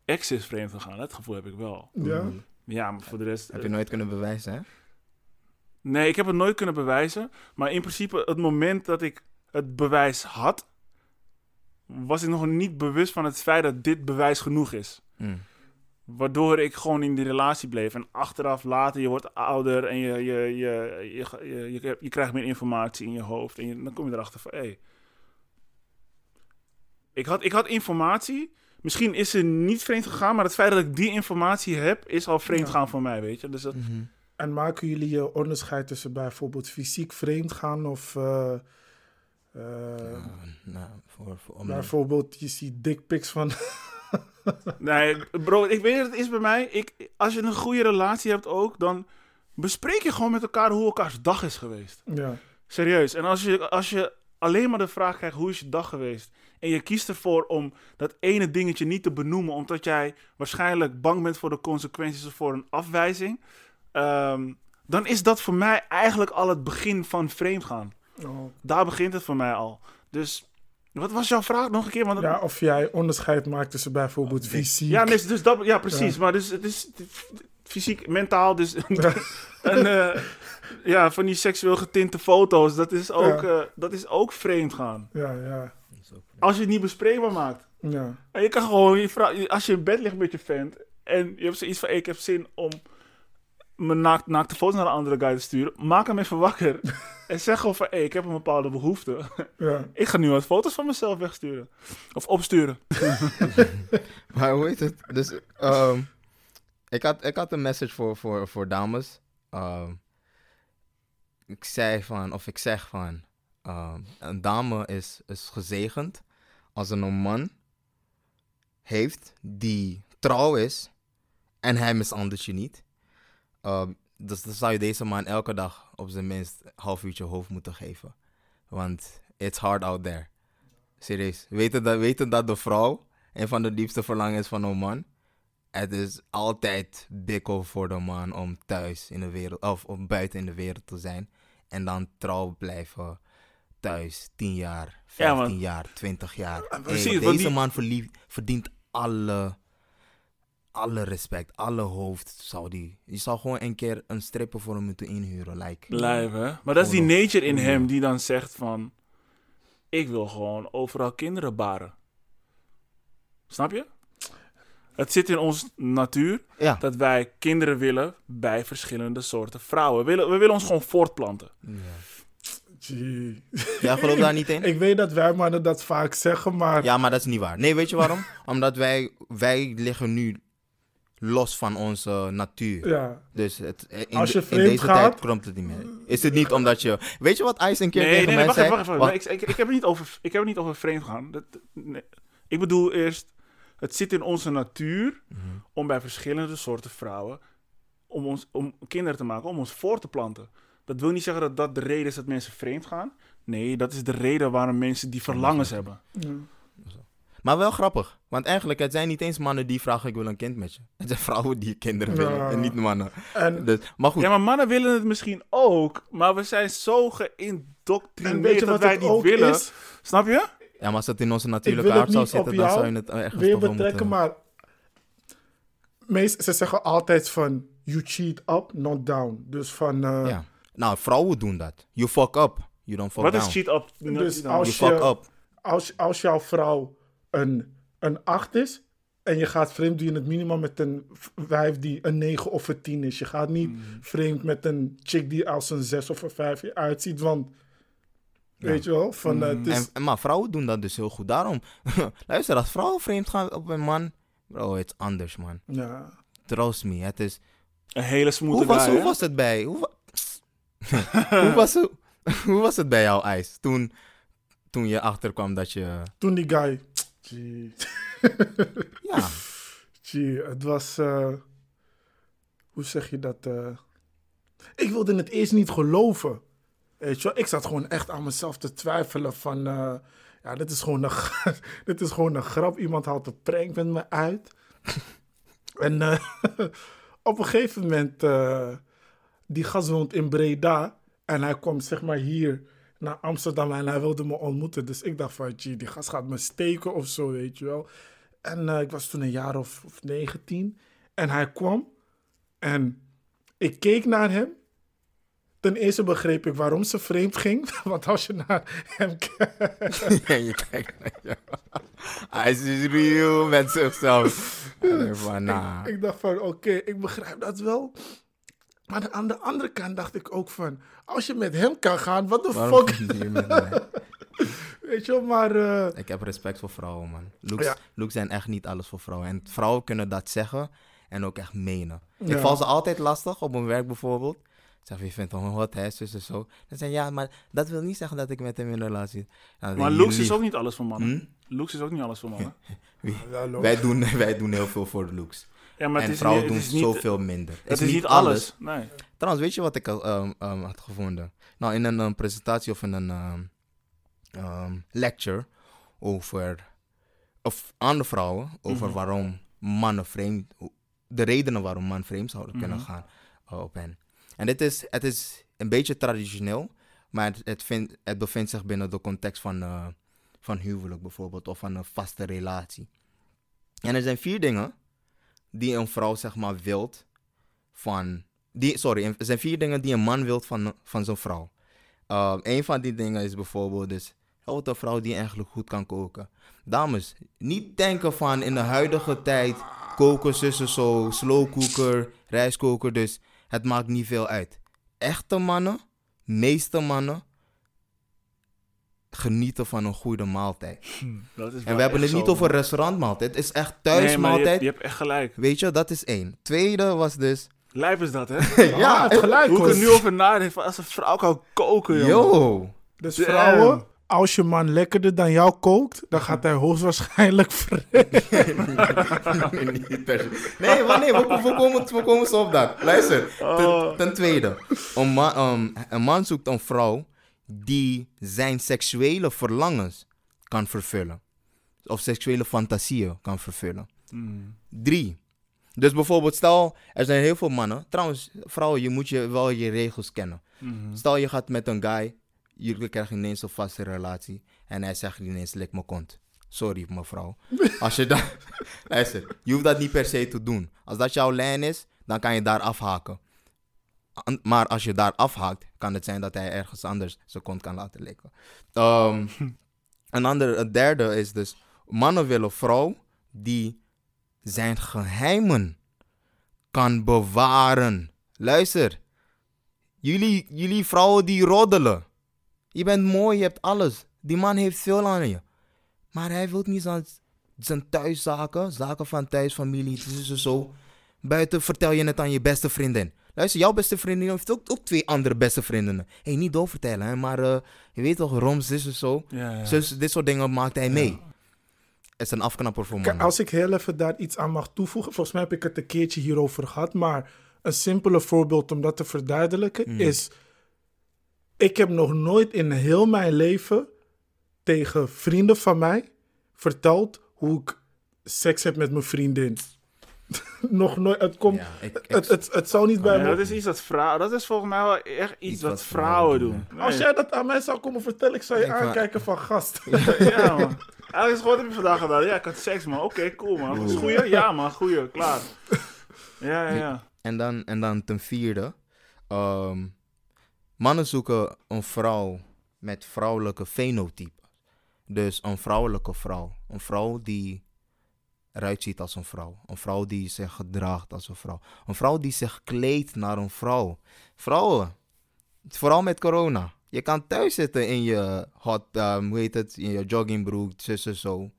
ex is vreemd gegaan. Dat gevoel heb ik wel. Ja? Ja, maar voor de rest... Heb je nooit kunnen bewijzen, hè? Nee, ik heb het nooit kunnen bewijzen. Maar in principe, het moment dat ik het bewijs had, was ik nog niet bewust van het feit dat dit bewijs genoeg is. Mm. Waardoor ik gewoon in die relatie bleef. En achteraf later, je wordt ouder en je, je, je, je, je, je, je krijgt meer informatie in je hoofd. En je- dan kom je erachter van, hé, Ik had, ik had informatie. Misschien is ze niet vreemd gegaan, maar het feit dat ik die informatie heb, is al vreemd gaan voor mij, weet je. Dus dat, Mhm. En maken jullie je onderscheid tussen bijvoorbeeld fysiek vreemd gaan of... eh, eh, Nou, voor, voor, om- bijvoorbeeld, je ziet dickpics van... Nee, bro, ik weet het is bij mij. Ik, als je een goede relatie hebt ook, dan bespreek je gewoon met elkaar hoe elkaars dag is geweest. ja. Serieus. En als je, als je alleen maar de vraag krijgt, hoe is je dag geweest? En je kiest ervoor om dat ene dingetje niet te benoemen, omdat jij waarschijnlijk bang bent voor de consequenties of voor een afwijzing. ehm, dan is dat voor mij eigenlijk al het begin van vreemdgaan. Oh. Daar begint het voor mij al. Dus, wat was jouw vraag nog een keer? Want ja, of jij onderscheid maakt tussen bijvoorbeeld fysiek... Ja, dus, dus dat, ja precies. Ja. Maar dus, het is fysiek, mentaal, dus en, eh, ja, van die seksueel getinte foto's, dat is ook, Ja. eh, dat is ook vreemd gaan. ja, ja, Als je het niet bespreekbaar maakt. ja. En je kan gewoon, je vrouw, als je in bed ligt met je vent en je hebt zoiets van, ik heb zin om mijn naakt, naakte foto's naar een andere guy te sturen, maak hem even wakker. en zeg gewoon van, hey, ik heb een bepaalde behoefte. ja. ik ga nu wat foto's van mezelf wegsturen. Of opsturen. Maar hoe heet het? Dus, ehm, ik, had, ik had een message voor, voor, voor dames. Ehm, ik zei van, of ik zeg van, ehm, een dame is, is gezegend als een man heeft die trouw is en hij mishandelt je niet. Ehm, dus dan zou je deze man elke dag op zijn minst een half uurtje hoofd moeten geven. Want it's hard out there. Serieus. Weten dat, weten dat de vrouw een van de diepste verlangens van een man. Het is altijd bikkel voor de man om thuis in de wereld, of om buiten in de wereld te zijn. En dan trouw blijven thuis. 10 jaar, 15 Ja, man. jaar, 20 jaar. Precies, deze die- man verdient alle, alle respect, alle hoofd. Zou die. Je zou gewoon een keer een stripper voor hem moeten inhuren. Like. Hè? Maar dat is die nature in Ja. hem die dan zegt van... Ik wil gewoon overal kinderen baren. Snap je? Het zit in onze natuur Ja. dat wij kinderen willen bij verschillende soorten vrouwen. We willen, we willen ons gewoon voortplanten. Gee. Jij gelooft daar niet in? Ik weet dat wij mannen dat vaak zeggen, maar... Ja, maar dat is niet waar. Nee, weet je waarom? Omdat wij, wij liggen nu los van onze natuur. Ja. Dus het, in, Als je de- in vreemd deze gaat- tijd klopt het niet meer. Is het niet omdat je... Weet je wat Ice een keer Nee, tegen nee, mij wacht zei? even, wacht even. Wacht. Ik, ik, ik heb het niet over, ik heb het niet over vreemd gaan. Dat, nee. Ik bedoel eerst, het zit in onze natuur Mhm. om bij verschillende soorten vrouwen, om, ons, om kinderen te maken, om ons voor te planten. Dat wil niet zeggen dat dat de reden is dat mensen vreemd gaan. Nee, dat is de reden waarom mensen die verlangens hebben. Maar wel grappig. Want eigenlijk, het zijn niet eens mannen die vragen ik wil een kind met je. Het zijn vrouwen die kinderen willen Ja. en niet mannen. En, Dus, maar goed. Ja, maar mannen willen het misschien ook, maar we zijn zo en geïndoctrineerd dat wat wij het niet ook willen. is? Snap je? Ja, maar als het in onze natuurlijke aard zou zitten, dan zou je het ergens weer toch wel betrekken, moeten... maar... Meest, ze zeggen altijd van... You cheat up, not down. Dus van... eh, Ja. Nou, vrouwen doen dat. You fuck up. You don't fuck Wat down. is cheat up? Dus als You fuck je- up. als, als jouw vrouw een, een 8 is en je gaat vreemd, doe je het minimaal met een v- wijf die een 9 of een 10 is. Je gaat niet Mm. vreemd met een chick die als een 6 of een 5 uitziet, want weet je wel, van, eh, het is, En, en- maar vrouwen doen dat dus heel goed. Daarom, luister, als vrouwen vreemd gaan op een man, bro, het is anders, man. ja, Trust me, het is... Een hele smooth Hoe was, guy, hoe hè? was het bij... Hoe, hoe, was, het- hoe was het bij jou, IJs? Toen, toen je achterkwam dat je... toen die guy, gee, Ja, gee, het was, eh, hoe zeg je dat? eh? ik wilde het eerst niet geloven. Weet je wel? Ik zat gewoon echt aan mezelf te twijfelen van... eh, ja, dit is, gewoon een, dit is gewoon een grap. Iemand haalt een prank met me uit. en op een gegeven moment... die gast woont in Breda. En hij kwam zeg maar hier naar Amsterdam en hij wilde me ontmoeten. Dus ik dacht van, gee, die gast gaat me steken of zo, weet je wel. En eh, ik was toen een jaar of, of 19. En hij kwam en ik keek naar hem. Ten eerste begreep ik waarom ze vreemd ging. Want als je naar hem kijkt... Ja, je kijkt naar jou. Hij is real met zichzelf. En ik van, nah. Ik dacht van, oké, ik begrijp dat wel. Maar aan de andere kant dacht ik ook van... Als je met hem kan gaan, wat de fuck... je met mij? Weet je wel, maar... eh, Ik heb respect voor vrouwen, man. Looks, Ja. looks zijn echt niet alles voor vrouwen. En vrouwen kunnen dat zeggen en ook echt menen. Ik val ze altijd lastig op mijn werk bijvoorbeeld. Ik zeg, je vindt hem wat, hè, zus en zo. Dan zeg je, ja, maar dat wil niet zeggen dat ik met hem in een relatie zit. Nou, Maar je looks is ook niet alles voor mannen. Hm? Looks is ook niet alles voor mannen. Wij doen, wij doen heel veel voor de looks. Ja, maar en vrouwen doen niet, zoveel minder. Het is, niet alles. Nee. Trouwens, weet je wat ik ehm, had gevonden? Nou, in een ehm, presentatie of in een ehm, lecture over, of aan de vrouwen, over Mhm. waarom mannen vreemd, de redenen waarom mannen vreemd zouden kunnen Mhm. gaan eh, op hen. En dit is, het is een beetje traditioneel, maar het, het, het bevindt zich binnen de context van, eh, van huwelijk bijvoorbeeld, of van een vaste relatie. En er zijn vier dingen die een vrouw zeg maar wilt van. Die, sorry, er zijn vier dingen die een man wilt van, van zijn vrouw. Uh, een van die dingen is bijvoorbeeld dus. Een vrouw die eigenlijk goed kan koken. Dames, niet denken van in de huidige tijd koken, zussen zo, slowcooker, rijstkoker, dus het maakt niet veel uit. Echte mannen, meeste mannen, genieten van een goede maaltijd. Dat is En we hebben het niet over restaurantmaaltijd, het is echt thuismaaltijd. Nee, je, hebt- je hebt echt gelijk. Weet je, dat is één. Tweede was dus. Lijp is dat, hè? ja, het gelijk, Hoe ik er nu over nadenk, van als een vrouw kan koken, joh. Yo! Dus Damn. vrouwen, als je man lekkerder dan jou kookt, dan gaat hij hoogstwaarschijnlijk vreemd. Niet per se. Nee, maar nee, we, we, komen, we komen zo op dat. Luister, ten, ten tweede. Een man, um, een man zoekt een vrouw die zijn seksuele verlangens kan vervullen. Of seksuele fantasieën kan vervullen. Drie. Dus bijvoorbeeld, stel, er zijn heel veel mannen. Trouwens, vrouwen, je moet je wel je regels kennen. Stel, je gaat met een guy, jullie krijgen ineens een vaste relatie. En hij zegt ineens, lik me kont. Sorry, mevrouw. Als je dat... Luister, je hoeft dat niet per se te doen. Als dat jouw lijn is, dan kan je daar afhaken. Maar als je daar afhaakt, kan het zijn dat hij ergens anders zijn kont kan laten likken. Ehm, een, ander, een derde is dus, mannen willen vrouw die zijn geheimen kan bewaren. Luister, jullie, jullie vrouwen die roddelen. Je bent mooi, je hebt alles. Die man heeft veel aan je. Maar hij wil niet zijn, zijn thuiszaken, zaken van thuis, familie, dus zo. Buiten vertel je het aan je beste vriendin. Luister, jouw beste vriendin heeft ook, ook twee andere beste vriendinnen. Hé, hey, niet doorvertellen, hè, maar eh, je weet toch, Roms, dit is zo. Ja, ja. Dus dit soort dingen maakt hij mee. Het is een afknapper voor mannen. als ik heel even daar iets aan mag toevoegen. Volgens mij heb ik het een keertje hierover gehad. Maar een simpele voorbeeld om dat te verduidelijken Mhm. is... Ik heb nog nooit in heel mijn leven tegen vrienden van mij verteld hoe ik seks heb met mijn vriendin. nog nooit. Het, komt, Ja, ik- ik- het, het, het zou niet bij Ja, me... dat is iets dat vrouwen... Dat is volgens mij wel echt iets, Iets wat, wat vrouwen vrouwen doen. Als jij dat aan mij zou komen vertellen, ik zou je Ik aankijken van gast. Ja, man. Eigenlijk is gewoon, wat heb je vandaag gedaan? Ja, ik had seks, man. Oké, cool, man. Is goeie? Ja, man. Goeie. Klaar. Ja, ja, ja. En dan, en dan ten vierde. ehm, mannen zoeken een vrouw met vrouwelijke fenotypen. Dus een vrouwelijke vrouw. Een vrouw die eruit ziet als een vrouw. Een vrouw die zich gedraagt als een vrouw. Een vrouw die zich kleedt naar een vrouw. Vrouwen, vooral met corona. Je kan thuis zitten in je hot, ehm, hoe heet het, in je joggingbroek, zussen zo.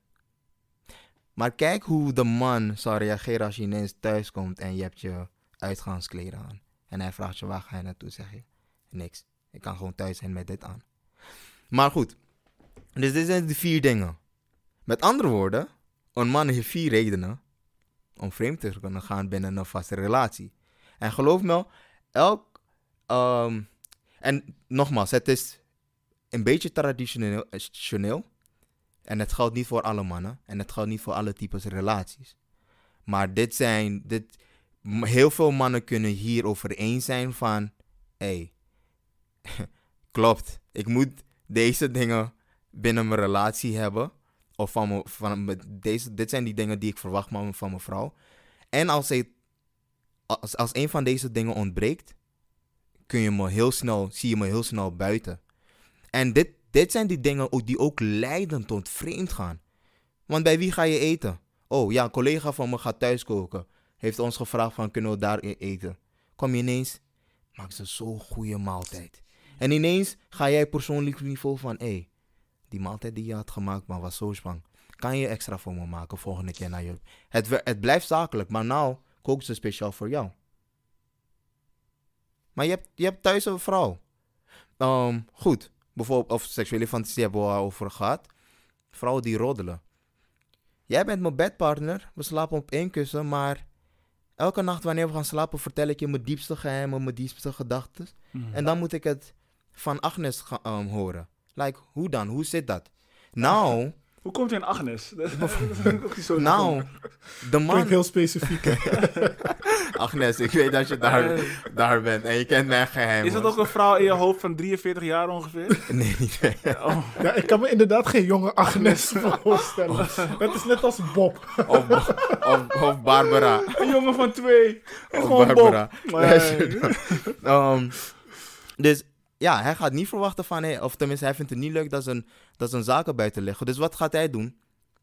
Maar kijk hoe de man zal reageren als je ineens thuis komt en je hebt je uitgaanskleren aan. En hij vraagt je waar ga je naartoe, zeg je. Niks. Ik kan gewoon thuis zijn met dit aan. Maar goed. Dus dit zijn de vier dingen. Met andere woorden, een man heeft vier redenen om vreemd te kunnen gaan binnen een vaste relatie. En geloof me, elk. ehm, en nogmaals, het is een beetje traditioneel. En het geldt niet voor alle mannen. En het geldt niet voor alle types relaties. Maar dit zijn. Dit, heel veel mannen kunnen hierover eens zijn van. Hey, klopt. Ik moet deze dingen binnen mijn relatie hebben. Of van, mijn- van deze, dit zijn die dingen die ik verwacht van, mijn vrouw. En als, hij, als, als een van deze dingen ontbreekt, kun je me heel snel, zie je me heel snel buiten. En dit, dit zijn die dingen ook- die ook leiden tot vreemd gaan. Want bij wie ga je eten? Oh ja, een collega van me gaat thuis koken. Heeft ons gevraagd van kunnen we daar e- eten. Kom je ineens, maakt ze zo'n goede maaltijd. En ineens ga jij persoonlijk niveau van hé, hey, die maaltijd die je had gemaakt, maar was zo zwang. Kan je extra voor me maken volgende keer naar je... Het, het blijft zakelijk, maar nou kook ze speciaal voor jou. Maar je hebt, je hebt thuis een vrouw. Ehm, goed, bijvoorbeeld, of seksuele fantasie hebben we al over gehad. Vrouwen die roddelen. Jij bent mijn bedpartner, we slapen op één kussen, maar elke nacht wanneer we gaan slapen vertel ik je mijn diepste geheimen, mijn diepste gedachten. En dan moet ik het van Agnes ehm, horen. Like, hoe dan? Hoe zit dat? Nou, Hoe komt hij in Agnes? Nou, de man... Klinkt heel specifiek. Agnes, ik weet dat je daar, daar bent en je kent mijn geheim. Is dat ook een vrouw in je hoofd van 43 jaar ongeveer? Nee, niet. Oh, Ja, ik kan me inderdaad geen jonge Agnes voorstellen. Dat is net als Bob. Of, of, of Barbara. een jongen van twee. Of Gewoon Barbara. Bob. Dan. Ehm, dus ja, hij gaat niet verwachten van, hey, of tenminste, hij vindt het niet leuk dat zijn, dat zijn zaken buiten liggen. Dus wat gaat hij doen?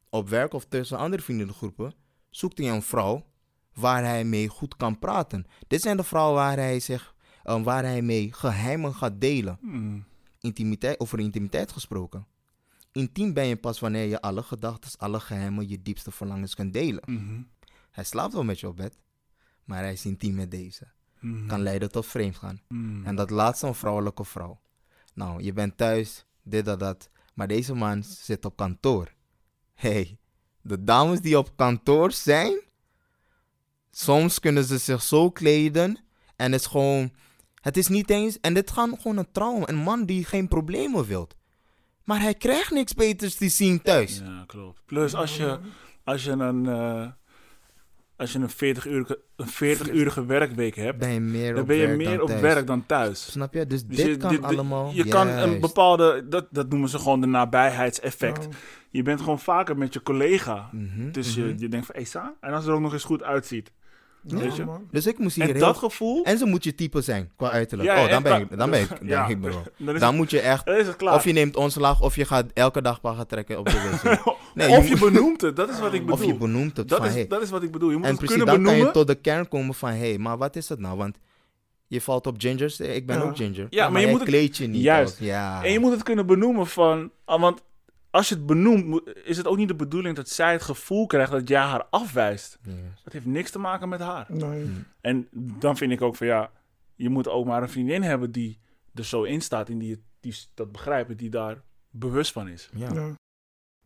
Op werk of tussen andere vriendengroepen zoekt hij een vrouw waar hij mee goed kan praten. Dit zijn de vrouwen waar hij, zich, eh, waar hij mee geheimen gaat delen. Hmm. Intimiteit, over intimiteit gesproken. Intiem ben je pas wanneer je alle gedachten, alle geheimen, je diepste verlangens kunt delen. Mhm. Hij slaapt wel met je op bed, maar hij is intiem met deze. Mhm. Kan leiden tot vreemdgaan. Mhm. En dat laatste een vrouwelijke vrouw. Nou, je bent thuis, dit, dat, dat. Maar deze man zit op kantoor. hey, de dames die op kantoor zijn, soms kunnen ze zich zo kleden en het is gewoon, het is niet eens, en dit gaat gewoon een trauma, een man die geen problemen wilt. Maar hij krijgt niks beters te zien thuis. Ja, klopt. Plus als je, als je een, eh, als je een 40-urige een 40 werkweek hebt, Ben je meer dan op ben je werk meer dan op werk dan thuis. Snap je? Dus, Dus dit je- kan dit- allemaal. Je kan een bepaalde, dat, dat noemen ze gewoon de nabijheidseffect. Oh. Je bent gewoon vaker met je collega. Mhm, Dus mhm. je, je denkt van, hé, Sa? En als het er ook nog eens goed uitziet. Weet je? man. Dus ik moest hier En heel... dat gevoel, En ze moet je type zijn, qua uiterlijk. Ja, oh, dan ben ik, dan ben ik, dan Ja. ik bro. dan moet je echt... dan is het klaar. Of je neemt ontslag, of je gaat elke dag gaan trekken op de wc. Nee, of je je benoemt het, dat is wat ik bedoel. Of je benoemt het dat, van, is, hey. dat is wat ik bedoel. Je moet En het precies, kunnen dan kan je benoemen. tot de kern komen van... Hé, hey, maar wat is het nou? Want je valt op gingers. Ik ben Ja. ook ginger. Ja, maar je moet het- kleed je niet Juist. als- ja. En je moet het kunnen benoemen van... ah, Want als je het benoemt, is het ook niet de bedoeling dat zij het gevoel krijgt dat jij haar afwijst. Dat heeft niks te maken met haar. Nee. En dan vind ik ook van ja, je moet ook maar een vriendin hebben die er zo in staat en die, die dat begrijpen, die daar bewust van is. Ja. Ja.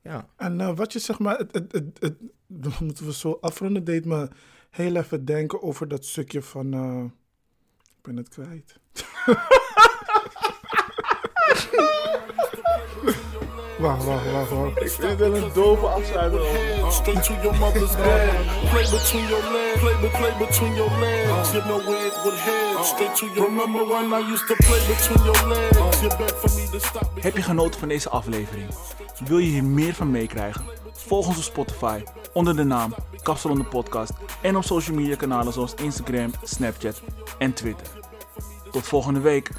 ja. En eh, wat je zeg maar, het, het, het, het- dan moeten we zo afronden, deed me heel even denken over dat stukje van, eh, ik ben het kwijt. wacht, wacht, wacht, wacht. Ik vind wel een dove afsluiter. Straight to your mother's bed. Play between your legs. Play, play between your legs. You know where it would head. Straight to your Remember when I used to play between your legs? You beg for me to stop. Heb je genoten van deze aflevering? Wil je hier meer van meekrijgen? Volg ons op Spotify onder de naam Kapsalon de Podcast en op social media kanalen zoals Instagram, Snapchat en Twitter. Tot volgende week.